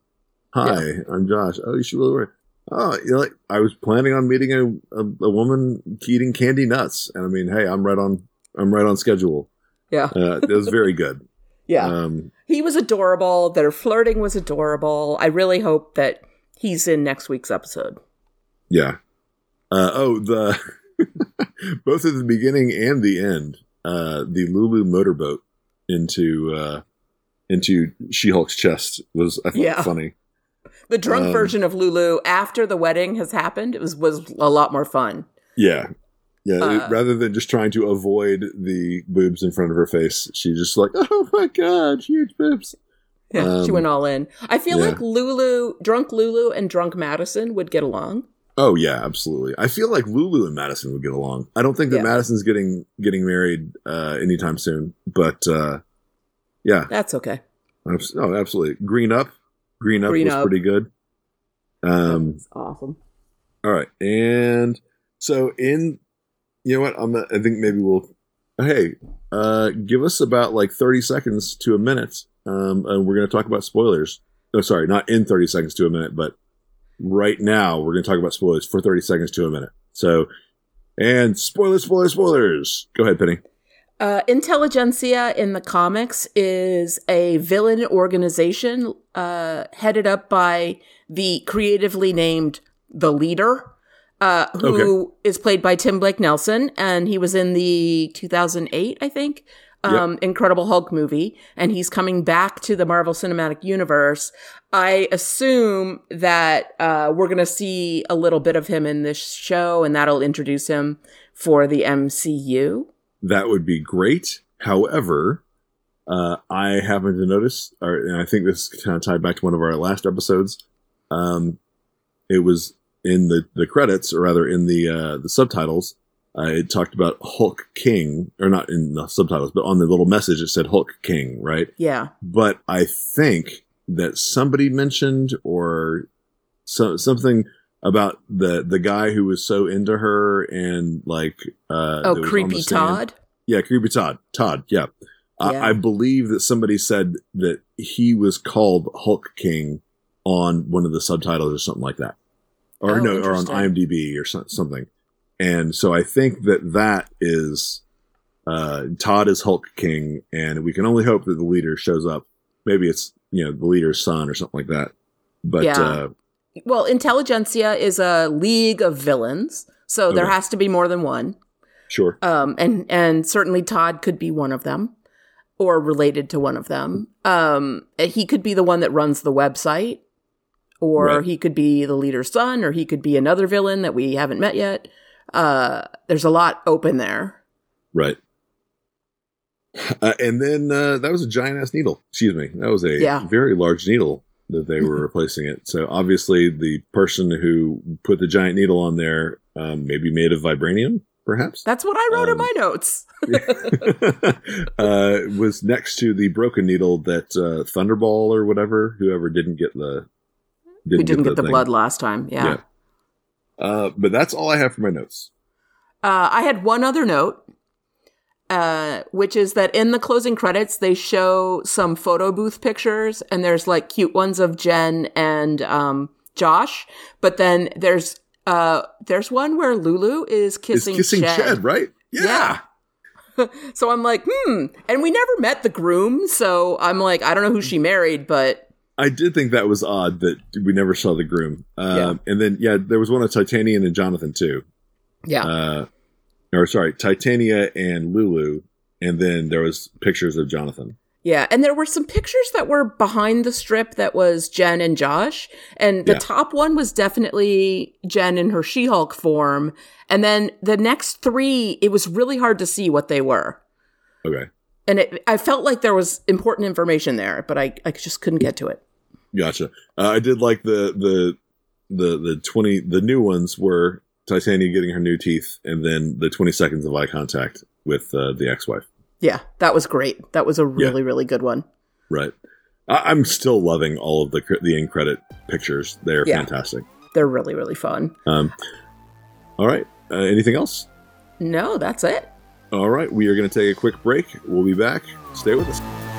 Hi, I'm Josh. Oh, you should really work. Oh, you know, like I was planning on meeting a, a a woman eating candy nuts, and I mean, hey, I'm right on. I'm right on schedule. Yeah. Uh, it was very good. Yeah. Um, he was adorable. Their flirting was adorable. I really hope that he's in next week's episode. Yeah. Uh, oh, the both at the beginning and the end, uh, the Lulu motorboat into uh, into She Hulk's chest was I thought Yeah. funny. The drunk Um, version of Lulu after the wedding has happened, it was, was a lot more fun. Yeah, yeah. it- Uh, rather than just trying to avoid the boobs in front of her face, she just like, oh my god, huge boobs. Yeah, she Um, went all in. I feel yeah. like Lulu, drunk Lulu, and drunk Madison would get along. Oh yeah, absolutely. I feel like Lulu and Madison would get along. I don't think that Yeah. Madison's getting getting married uh, anytime soon, but uh, yeah, That's okay. Abs- Oh, absolutely. Green Up. Green Up Green was Up. pretty good. Um, That's awesome. all right. And so in you know what? I'm I think maybe we'll hey, uh give us about like 30 seconds to a minute. Um and we're going to talk about spoilers. Oh, sorry, not in 30 seconds to a minute, but right now we're going to talk about spoilers for 30 seconds to a minute. So and spoilers, spoilers, spoilers. Go ahead, Penny. Uh, Intelligencia in the comics is a villain organization uh, headed up by the creatively named the leader, uh, who is played by Tim Blake Nelson, and he was in the 2008, I think, um, Incredible Hulk movie, and he's coming back to the Marvel Cinematic Universe. I assume that uh, we're going to see a little bit of him in this show, and that'll introduce him for the MCU. That would be great. However, uh, I happen to notice, or, and I think this kind of tied back to one of our last episodes. Um, it was in the, the credits, or rather in the uh, the subtitles. Uh, it talked about Hulk King, or not in the subtitles, but on the little message it said Hulk King, right? Yeah. But I think that somebody mentioned or so, something about the the guy who was so into her and like uh, Oh, was on the creepy. Todd. Yeah, creepy Todd. Todd. Yeah. Yeah. I, I believe that somebody said that he was called Hulk King on one of the subtitles or something like that, or Oh, no, or on. IMDb or something. And so I think that that is uh, Todd is Hulk King, and we can only hope that the leader shows up. Maybe it's you know the leader's son or something like that. But Yeah. uh, Well, Intelligencia is a league of villains, so there has to be more than one. sure, Um, and and certainly Todd could be one of them, or related to one of them. Um, he could be the one that runs the website, or Right. he could be the leader's son, or he could be another villain that we haven't met yet. Uh, there's a lot open there. right. Uh, and then uh, that was a giant ass needle. Excuse me, that was a Yeah. very large needle that they were replacing it. So obviously, the person who put the giant needle on there um, maybe made of vibranium, perhaps. That's what I wrote in Um, my notes. uh, was next to the broken needle that uh, Thunderball or whatever, whoever didn't get the Who didn't get the thing. blood last time? Yeah. Yeah. Uh, but that's all I have for my notes. Uh, I had one other note, uh, which is that in the closing credits, they show some photo booth pictures, and there's like cute ones of Jen and um, Josh. But then there's uh, there's one where Lulu is Is kissing, kissing Jed. Jed, right? Yeah. So I'm like, hmm. And we never met the groom, so I'm like, I don't know who she married, but I did think that was odd that we never saw the groom. Um, And then, yeah, there was one of Titania and Jonathan too. yeah, Uh, or sorry, Titania and Lulu, and then there was pictures of Jonathan. Yeah, and there were some pictures that were behind the strip that was Jen and Josh, and the Yeah. top one was definitely Jen in her She-Hulk form, and then the next three, it was really hard to see what they were, Okay, and it, I felt like there was important information there, but I I just couldn't get to it. gotcha. Uh, I did like the the the the twenty the new ones were Titania getting her new teeth, and then the twenty seconds of eye contact with uh, the ex-wife. Yeah, that was great. That was a really really good one. Right. I- I'm still loving all of the the in credit pictures. They're Yeah. fantastic. They're really really fun. Um, all right. Uh, anything else? No, that's it. All right. We are going to take a quick break. We'll be back. Stay with us.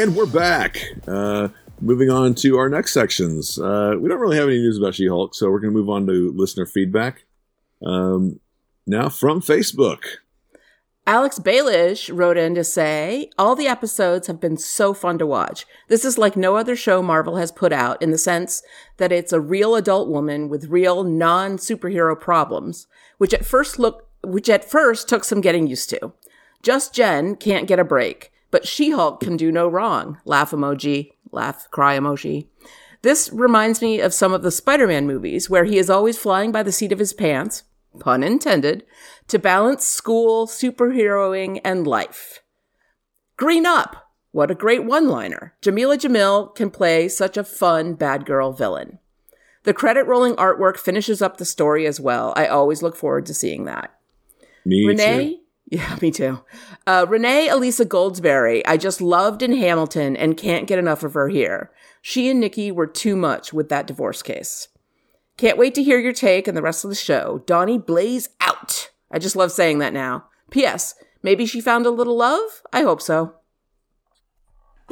And we're back. Uh, moving on to our next sections. Uh, we don't really have any news about She Hulk, so we're going to move on to listener feedback. Um, now from Facebook. Alex Baelish wrote in to say, All the episodes have been so fun to watch. This is like no other show Marvel has put out in the sense that it's a real adult woman with real non superhero problems, which at first look which at first took some getting used to. Just Jen can't get a break, but She Hulk can do no wrong. Laugh emoji, laugh, cry emoji. This reminds me of some of the Spider Man movies where he is always flying by the seat of his pants, pun intended, to balance school, superheroing, and life. Green Up! What a great one liner. Jameela Jamil can play such a fun bad girl villain. The credit rolling artwork finishes up the story as well. I always look forward to seeing that. Me Renee? too. Yeah, me too. Uh, Renee Elise Goldsberry, I just loved in Hamilton and can't get enough of her here. She and Nikki were too much with that divorce case. Can't wait to hear your take and the rest of the show. Donnie Blaze out. I just love saying that now. P.S. Maybe she found a little love? I hope so.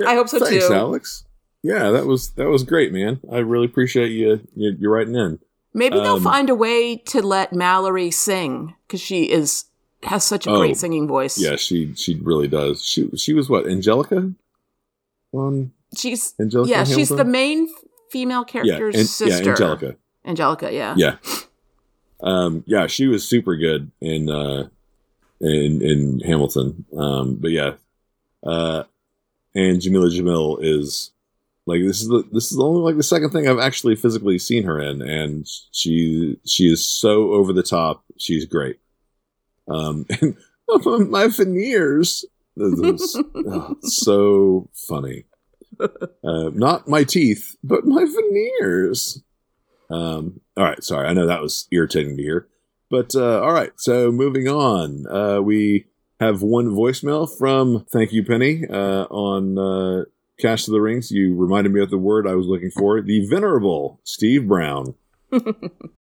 I hope so Thanks, too. Alex. yeah, that was that was great, man. I really appreciate you you, you writing in. Maybe they'll Um, find a way to let Mallory sing because she is has such a Oh, great singing voice. Yeah, she she really does. She she was what Angelica on she's Angelica. yeah, she's the main female yeah, character's and, sister. yeah, Angelica. Angelica, yeah. Yeah, um, yeah, she was super good in uh in in Hamilton. Um, but yeah, uh, and Jameela Jamil is like this is the this is only like the second thing I've actually physically seen her in, and she she is so over the top. She's great. Um, and my veneers, this is oh, so funny. Uh, not my teeth, but my veneers. Um, all right, sorry, I know that was irritating to hear, but uh, all right. So moving on, uh, we have one voicemail from Thank You Penny uh, on uh, Cash to the Rings. You reminded me of the word I was looking for. The venerable Steve Brown.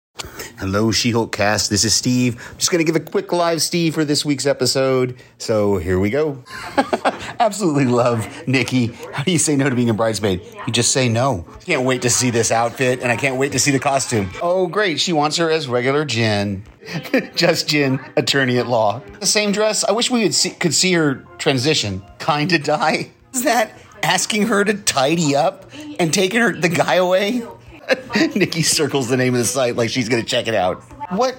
Hello, She Hulk cast. This is Steve. I'm just going to give a quick live Steve for this week's episode. So here we go. Absolutely love Nikki. How do you say no to being a bridesmaid? You just say no. Can't wait to see this outfit, and I can't wait to see the costume. Oh, great. She wants her as regular Jen. just Jen, attorney at law. The same dress. I wish we could see, could see her transition. Kinda die. Is that asking her to tidy up and taking her the guy away? Nikki circles the name of the site like she's going to check it out. What?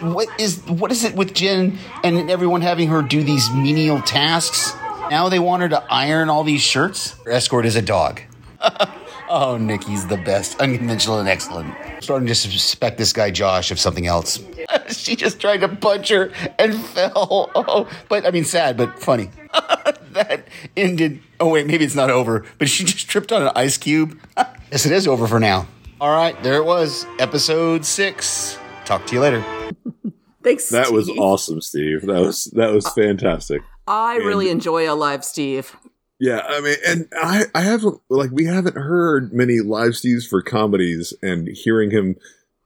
What is what is it with Jen and everyone having her do these menial tasks? Now they want her to iron all these shirts. Her escort is a dog. oh, Nikki's the best, unconventional and excellent. Starting to suspect this guy Josh of something else. she just tried to punch her and fell. Oh, but I mean, sad but funny. That ended. Oh wait, maybe it's not over. But she just tripped on an ice cube. yes, it is over for now. All right, there it was, episode six. Talk to you later. Thanks. That was awesome, Steve. That was that was fantastic. I And- really enjoy a live Steve. Yeah, I mean, and I, I haven't like we haven't heard many live Steves for comedies, and hearing him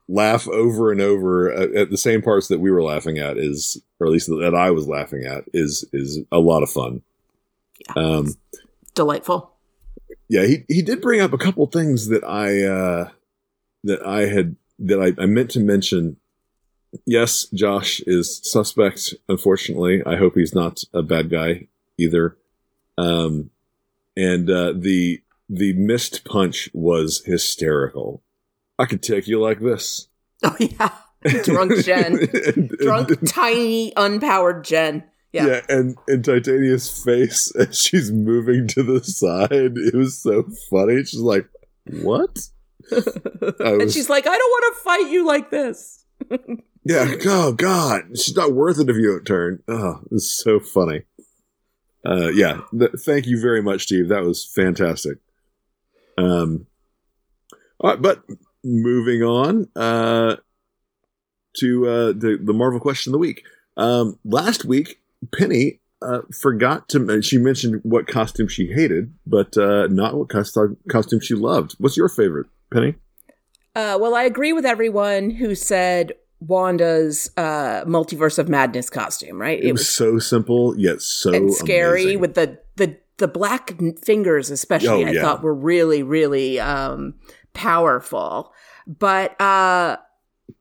laugh over and over at, at the same parts that we were laughing at is, or at least that I was laughing at, is is a lot of fun. Um, Delightful. yeah, he he did bring up a couple things that I uh, that I had that I, I meant to mention. Yes, Josh is suspect. Unfortunately, I hope he's not a bad guy either. Um, and uh, the the missed punch was hysterical. I could take you like this. Oh yeah. Drunk Jen. Drunk, tiny, unpowered Jen. Yeah. yeah, and and Titania's face as she's moving to the side, it was so funny. She's like, "What?" I and she's like, I don't want to fight you like this. Yeah. Oh God, she's not worth it if you don't turn. Oh, it's so funny. Uh, yeah. Th- thank you very much, Steve. That was fantastic. Um. All right, but moving on. Uh, to uh the the Marvel question of the week. Um, last week, Penny uh forgot to. She mentioned what costume she hated, but uh not what costume costume she loved. What's your favorite, Penny? Uh, well, I agree with everyone who said Wanda's uh, multiverse of madness costume. Right? It, was, so simple yet so and scary amazing. with the the the black fingers, especially. Oh, I yeah. thought were really really um, powerful. But uh,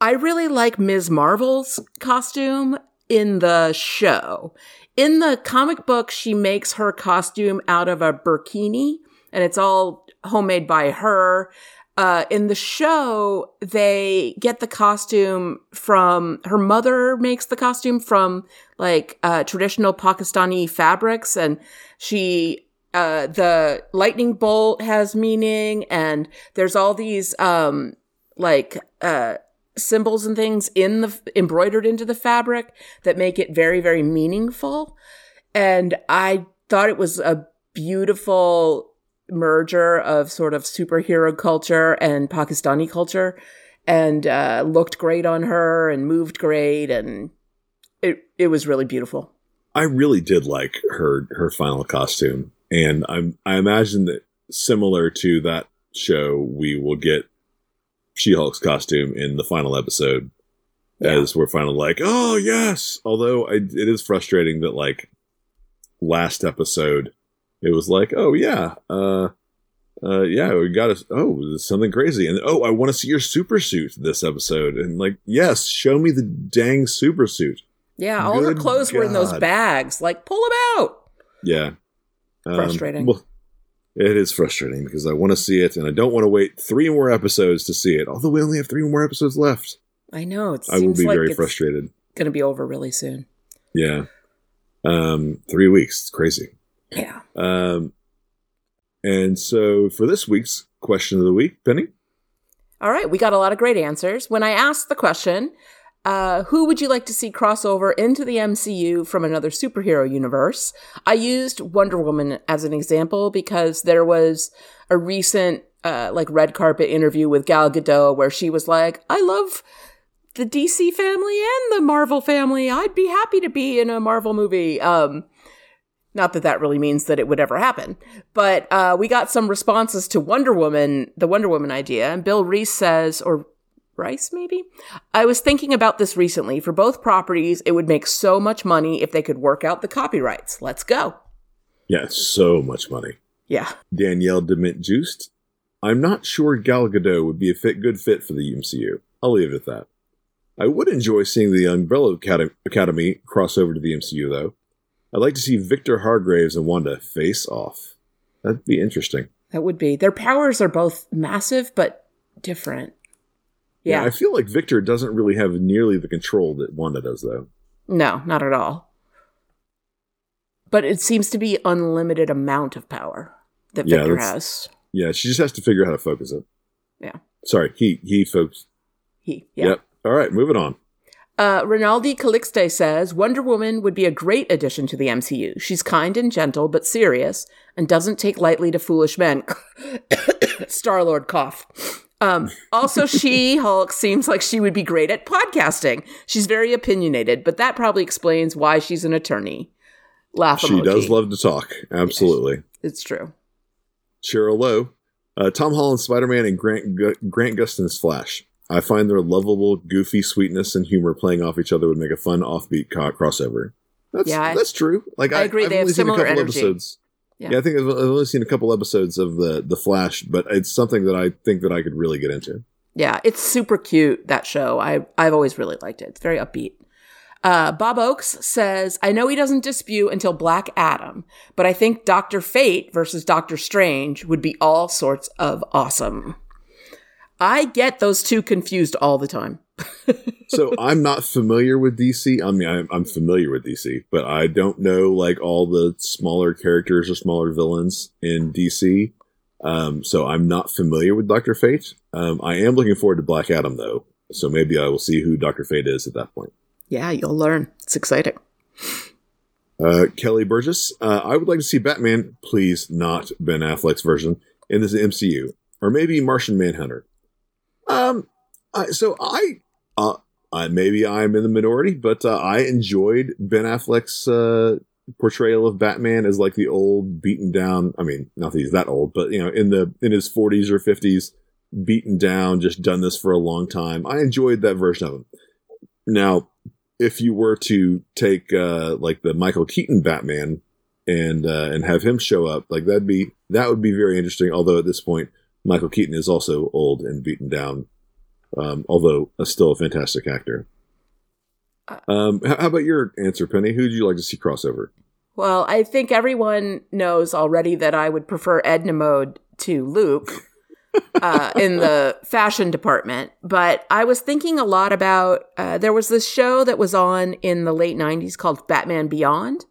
I really like Ms. Marvel's costume in the show. In the comic book, she makes her costume out of a burkini, and it's all homemade by her. Uh, in the show, they get the costume from her mother makes the costume from like uh, traditional Pakistani fabrics, and she uh, the lightning bolt has meaning, and there's all these um, like uh, symbols and things in the embroidered into the fabric that make it very very meaningful. And I thought it was a beautiful merger of sort of superhero culture and Pakistani culture and uh, looked great on her and moved great and it it was really beautiful. I really did like her her final costume, and I'm I imagine that similar to that show, we will get She Hulk's costume in the final episode, Yeah. as we're finally like, oh yes. Although I, it is frustrating that like last episode, it was like, oh yeah, uh, uh, yeah, we got us. Oh, something crazy, and oh, I want to see your super suit this episode, and like, yes, show me the dang super suit. Yeah, all her Good clothes were in those bags. Like, pull them out. Yeah, Um, Frustrating. well, it is frustrating because I want to see it, and I don't want to wait three more episodes to see it. Although we only have three more episodes left, I know. It I will be like very it's frustrated. going to be over really soon. Yeah, um, three weeks. It's crazy. Yeah. Um, and so for this week's question of the week, Penny. All right, we got a lot of great answers. When I asked the question, uh, who would you like to see crossover into the MCU from another superhero universe? I used Wonder Woman as an example because there was a recent, uh, like, red carpet interview with Gal Gadot where she was like, I love the DC family and the Marvel family. I'd be happy to be in a Marvel movie. Um, not that that really means that it would ever happen, but uh, we got some responses to Wonder Woman, the Wonder Woman idea. And Bill Reese says, or Rice maybe? I was thinking about this recently. For both properties, it would make so much money if they could work out the copyrights. Let's go. Yeah, so much money. Yeah. Danielle Dement Juiced. I'm not sure Gal Gadot would be a fit, good fit for the MCU. I'll leave it at that. I would enjoy seeing the Umbrella Academy cross over to the MCU, though. I'd like to see Victor Hargreeves and Wanda face off. That'd be interesting. That would be. Their powers are both massive, but different. Yeah. I feel like Victor doesn't really have nearly the control that Wanda does, though. no, not at all. But it seems to be unlimited amount of power that Yeah, Victor has. Yeah, she just has to figure out how to focus it. Yeah. Sorry, he, he, folks. He. Yeah. Yep. All right, moving on. Uh, Rinaldi Calixte says Wonder Woman would be a great addition to the MCU. She's kind and gentle, but serious, and doesn't take lightly to foolish men. Star Lord cough. Um, also, She Hulk seems like she would be great at podcasting. She's very opinionated, but that probably explains why she's an attorney. Laugh She emoji. does love to talk. Absolutely. It's true. Cheryl Lowe, uh, Tom Holland, Spider Man and Grant, Gu- Grant Gustin's Flash. I find their lovable, goofy sweetness and humor playing off each other would make a fun offbeat co- crossover. That's, Yeah, I- that's true. Like I agree, I've they have only seen a similar couple energy. episodes. Yeah. Yeah. I think I've, only seen a couple episodes of the the Flash, but it's something that I think that I could really get into. Yeah, it's super cute, that show. I, I've always really liked it. It's very upbeat. Uh, Bob Oakes says, I know he doesn't dispute until Black Adam, but I think Dr. Fate versus Doctor Strange would be all sorts of awesome. I get those two confused all the time. So I'm not familiar with DC. I mean, I'm, I'm familiar with DC, but I don't know like all the smaller characters or smaller villains in DC. Um, so I'm not familiar with Doctor Fate. Um, I am looking forward to Black Adam though, so maybe I will see who Doctor Fate is at that point. Yeah, you'll learn. It's exciting. Uh, Kelly Burgess, uh, I would like to see Batman, please not Ben Affleck's version in this MCU, or maybe Martian Manhunter. Um, I, so I, uh, I, maybe I'm in the minority, but uh, I enjoyed Ben Affleck's uh, portrayal of Batman as like the old, beaten down. I mean, not that he's that old, but you know, in the in his 40s or 50s, beaten down, just done this for a long time. I enjoyed that version of him. Now, if you were to take uh, like the Michael Keaton Batman and uh, and have him show up, like that'd be that would be very interesting. Although at this point, Michael Keaton is also old and beaten down, um, although uh, still a fantastic actor. Um, how, how about your answer, Penny? Who would you like to see crossover? Well, I think everyone knows already that I would prefer Edna Mode to Luke uh, in the fashion department. But I was thinking a lot about uh, there was this show that was on in the late 90s called Batman Beyond,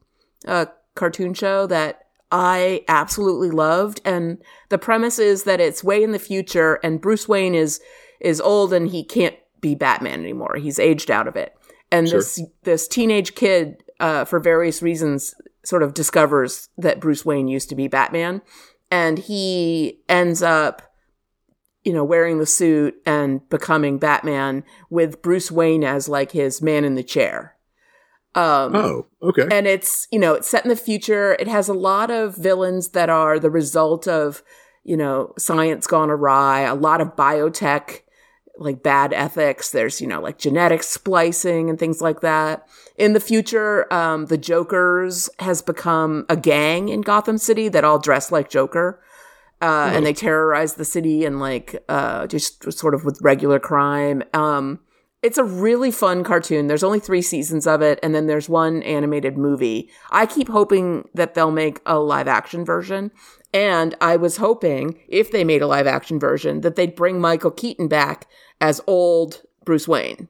a cartoon show that I absolutely loved. And the premise is that it's way in the future and Bruce Wayne is is old and he can't be Batman anymore. He's aged out of it. And Sure. this this teenage kid, uh, for various reasons, sort of discovers that Bruce Wayne used to be Batman, and he ends up, you know, wearing the suit and becoming Batman with Bruce Wayne as like his man in the chair. Um, Oh, okay. and it's you know it's set in the future it has a lot of villains that are the result of you know science gone awry a lot of biotech like bad ethics there's you know like genetic splicing and things like that in the future um, the jokers has become a gang in gotham city that all dress like joker uh, and they terrorize the city and like uh, just sort of with regular crime. Um, it's a really fun cartoon. There's only three seasons of it, and then there's one animated movie. I keep hoping that they'll make a live action version. And I was hoping, if they made a live action version, that they'd bring Michael Keaton back as old Bruce Wayne.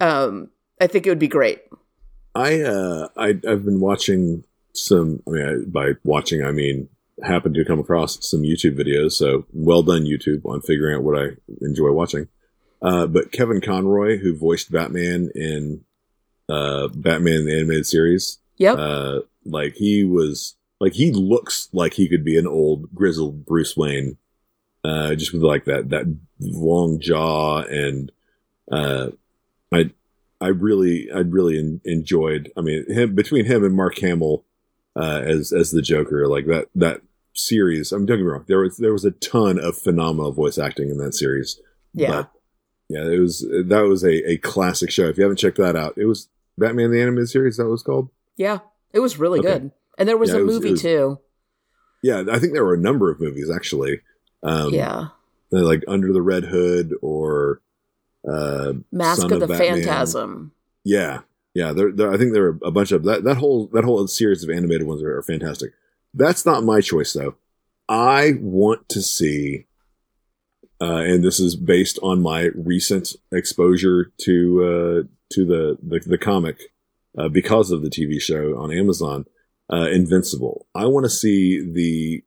Um, I think it would be great. I uh I I've been watching some I mean I, by watching I mean happened to come across some YouTube videos so well done YouTube on figuring out what I enjoy watching. Uh but Kevin Conroy who voiced Batman in uh Batman the animated series Yep. uh like he was like he looks like he could be an old grizzled Bruce Wayne uh just with like that that long jaw and uh I I really, I really en- enjoyed. I mean, him between him and Mark Hamill uh, as as the Joker, like that that series. I'm don't get me wrong. There was there was a ton of phenomenal voice acting in that series. yeah. But, yeah, it was that was a, a classic show. If you haven't checked that out, it was Batman the animated series. That was called. yeah. It was really Okay. good. And there was Yeah, a was- movie was- too. Yeah, I think there were a number of movies actually. Um, yeah. like Under the Red Hood or uh, Mask Son of the Batman. Phantasm. Yeah, yeah. There, there, I think there are a bunch of that. That whole that whole series of animated ones are, are fantastic. That's not my choice though. I want to see, uh, and this is based on my recent exposure to uh, to the the, the comic uh, because of the TV show on Amazon, uh, Invincible. I want to see the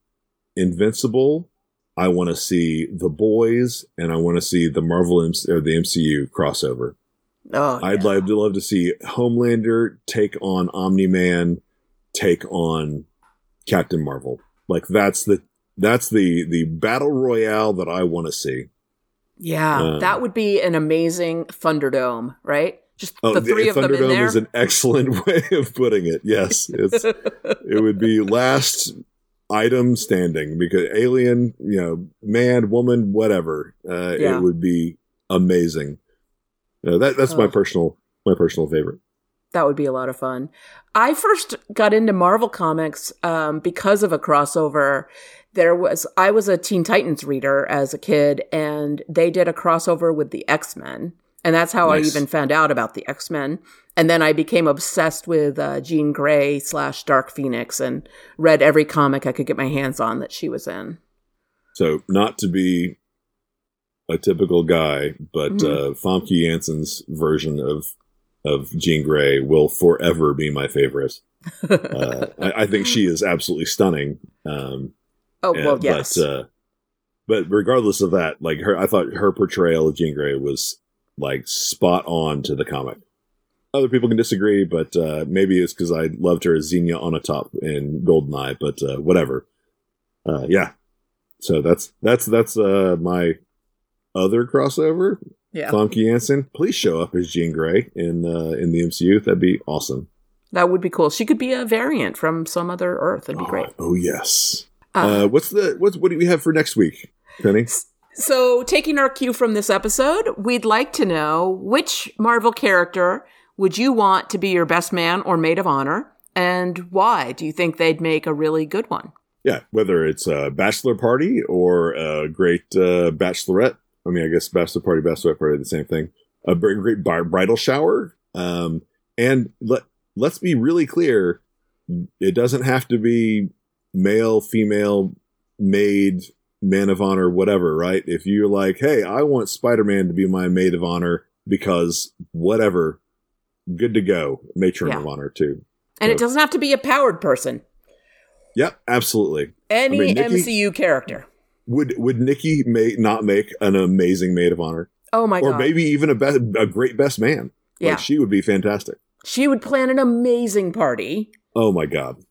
Invincible. I want to see the boys, and I want to see the Marvel or the MCU crossover. Oh, I'd yeah. love to love to see Homelander take on Omni Man, take on Captain Marvel. Like that's the that's the the battle royale that I want to see. Yeah, Uh, that would be an amazing Thunderdome, right? Just Oh, the three of them in Thunderdome there. is an excellent way of putting it. Yes, it's it would be last item standing because alien, you know, man, woman, whatever. Uh, Yeah. It would be amazing. Uh, that that's my Oh. personal my personal favorite. that would be a lot of fun. I first got into Marvel comics um, because of a crossover. There was I was a Teen Titans reader as a kid, and they did a crossover with the X Men, and that's how Nice. I even found out about the X Men. And then I became obsessed with uh, Jean Grey slash Dark Phoenix, and read every comic I could get my hands on that she was in. So not to be a typical guy, but Mhm. uh, Famke Janssen's version of of Jean Grey will forever be my favorite. Uh, I, I think she is absolutely stunning. Um, oh well, yes, But, uh, but regardless of that, like her, I thought her portrayal of Jean Grey was like spot on to the comic. Other people can disagree, but uh, maybe it's because I loved her as Xenia Onatopp in Goldeneye. But uh, whatever. Uh, yeah. So that's that's that's uh, my other crossover. yeah, Janssen, please show up as Jean Grey in uh, in the MCU. That'd be awesome. that would be cool. She could be a variant from some other Earth. That'd be great. Oh, oh, yes. Uh, Uh, what's the what's what do we have for next week, Penny? So, taking our cue from this episode, we'd like to know which Marvel character would you want to be your best man or maid of honor, and why do you think they'd make a really good one? Yeah, whether it's a bachelor party or a great uh, bachelorette. I mean, I guess bachelor party, bachelorette party, the same thing. A great bridal shower. Um, and let let's be really clear: it doesn't have to be male, female, maid, man of honor, whatever. Right? If you're like, hey, I want Spider Man to be my maid of honor because whatever, good to go. Matron Yeah. of honor too. And it doesn't have to be a powered person. Yep, absolutely. Any I mean, Nikki- MCU character. Would would Nikki may not make an amazing maid of honor, Oh my or god. Or maybe even a be- a great best man? Yeah. like, she would be fantastic. she would plan an amazing party. Oh my god,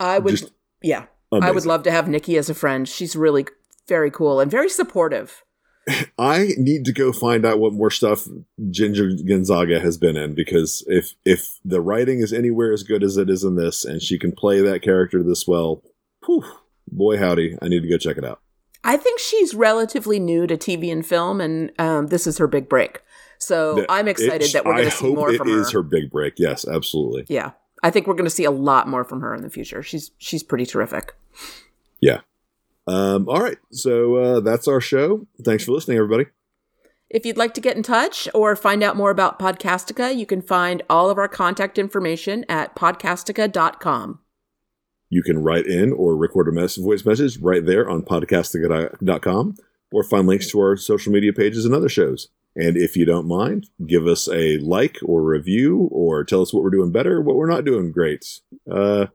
I would Just yeah. I would love to have Nikki as a friend. She's really very cool and very supportive. I need to go find out what more stuff Ginger Gonzaga has been in because if if the writing is anywhere as good as it is in this, and she can play that character this well, whew, boy howdy, I need to go check it out. I think she's relatively new to TV and film, and um, this is her big break. So That- I'm excited it- that we're going to see more it from her. is her big break. Yes, absolutely. Yeah, I think we're going to see a lot more from her in the future. She's she's pretty terrific. Yeah. Um, all right, so uh, that's our show. Thanks for listening, everybody. If you'd like to get in touch or find out more about Podcastica, you can find all of our contact information at podcastica.com. You can write in or record a mess- voice message right there on podcastica.com or find links to our social media pages and other shows. And if you don't mind, give us a like or review or tell us what we're doing better, what we're not doing great. Uh,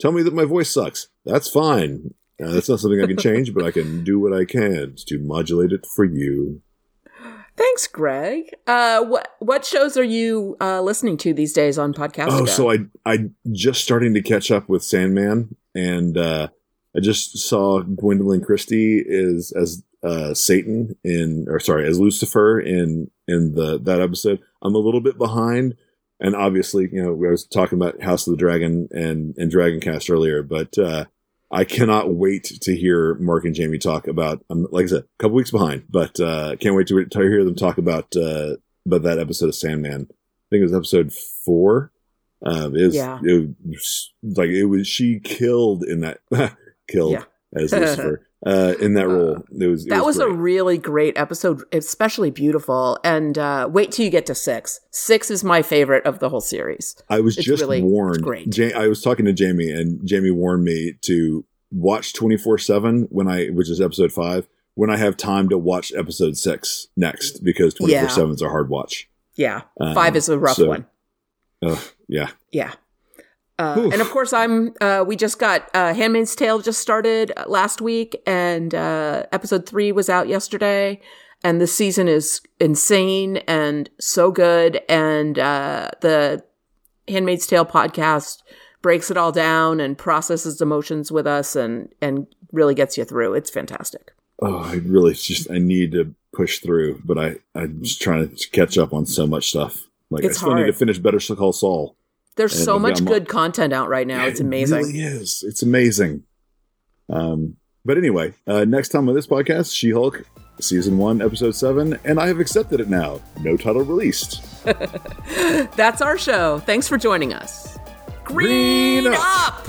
tell me that my voice sucks. That's fine. Uh, that's not something I can change, but I can do what I can to modulate it for you. Thanks, Greg. Uh, what what shows are you uh, listening to these days on Podcastica? Oh, so I I just starting to catch up with Sandman, and uh, I just saw Gwendoline Christie is as uh, Satan in, or sorry, as Lucifer in in the that episode. I'm a little bit behind, and obviously, you know, I was talking about House of the Dragon and and Dragon Cast earlier, but uh, I cannot wait to hear Mark and Jamie talk about. I'm like I said, a couple weeks behind, but uh, can't wait to, to hear them talk about uh, about that episode of Sandman. I think it was episode four. Um, it was, Yeah. it was like it was she killed in that killed Yeah. As Lucifer uh, in that role. It was it that was, a really great episode, especially beautiful. And uh, wait till you get to six. Six is my favorite of the whole series. I was It's just really- warned. great. Ja- I was talking to Jamie, and Jamie warned me to watch twenty four seven when I, which is episode five, when I have time to watch episode six next, because twenty four seven is a hard watch. Yeah, Um, five is a rough so- one. Ugh, yeah, Yeah. Uh, and of course, I'm. Uh, we just got uh, *Handmaid's Tale* just started uh, last week, and uh, episode three was out yesterday. And the season is insane and so good. And uh, the *Handmaid's Tale* podcast breaks it all down and processes emotions with us, and and really gets you through. It's fantastic. oh, I really just I need to push through, but I I'm just trying to catch up on so much stuff. Like It's I still need to finish Better Call Saul. There's And so much mo- good content out right now. It's It amazing. really is. It's amazing. Um, but anyway, uh, next time on this podcast, She Hulk, season one, episode seven, and I have accepted it now. No title released. That's our show. Thanks for joining us. Green, Green up. up!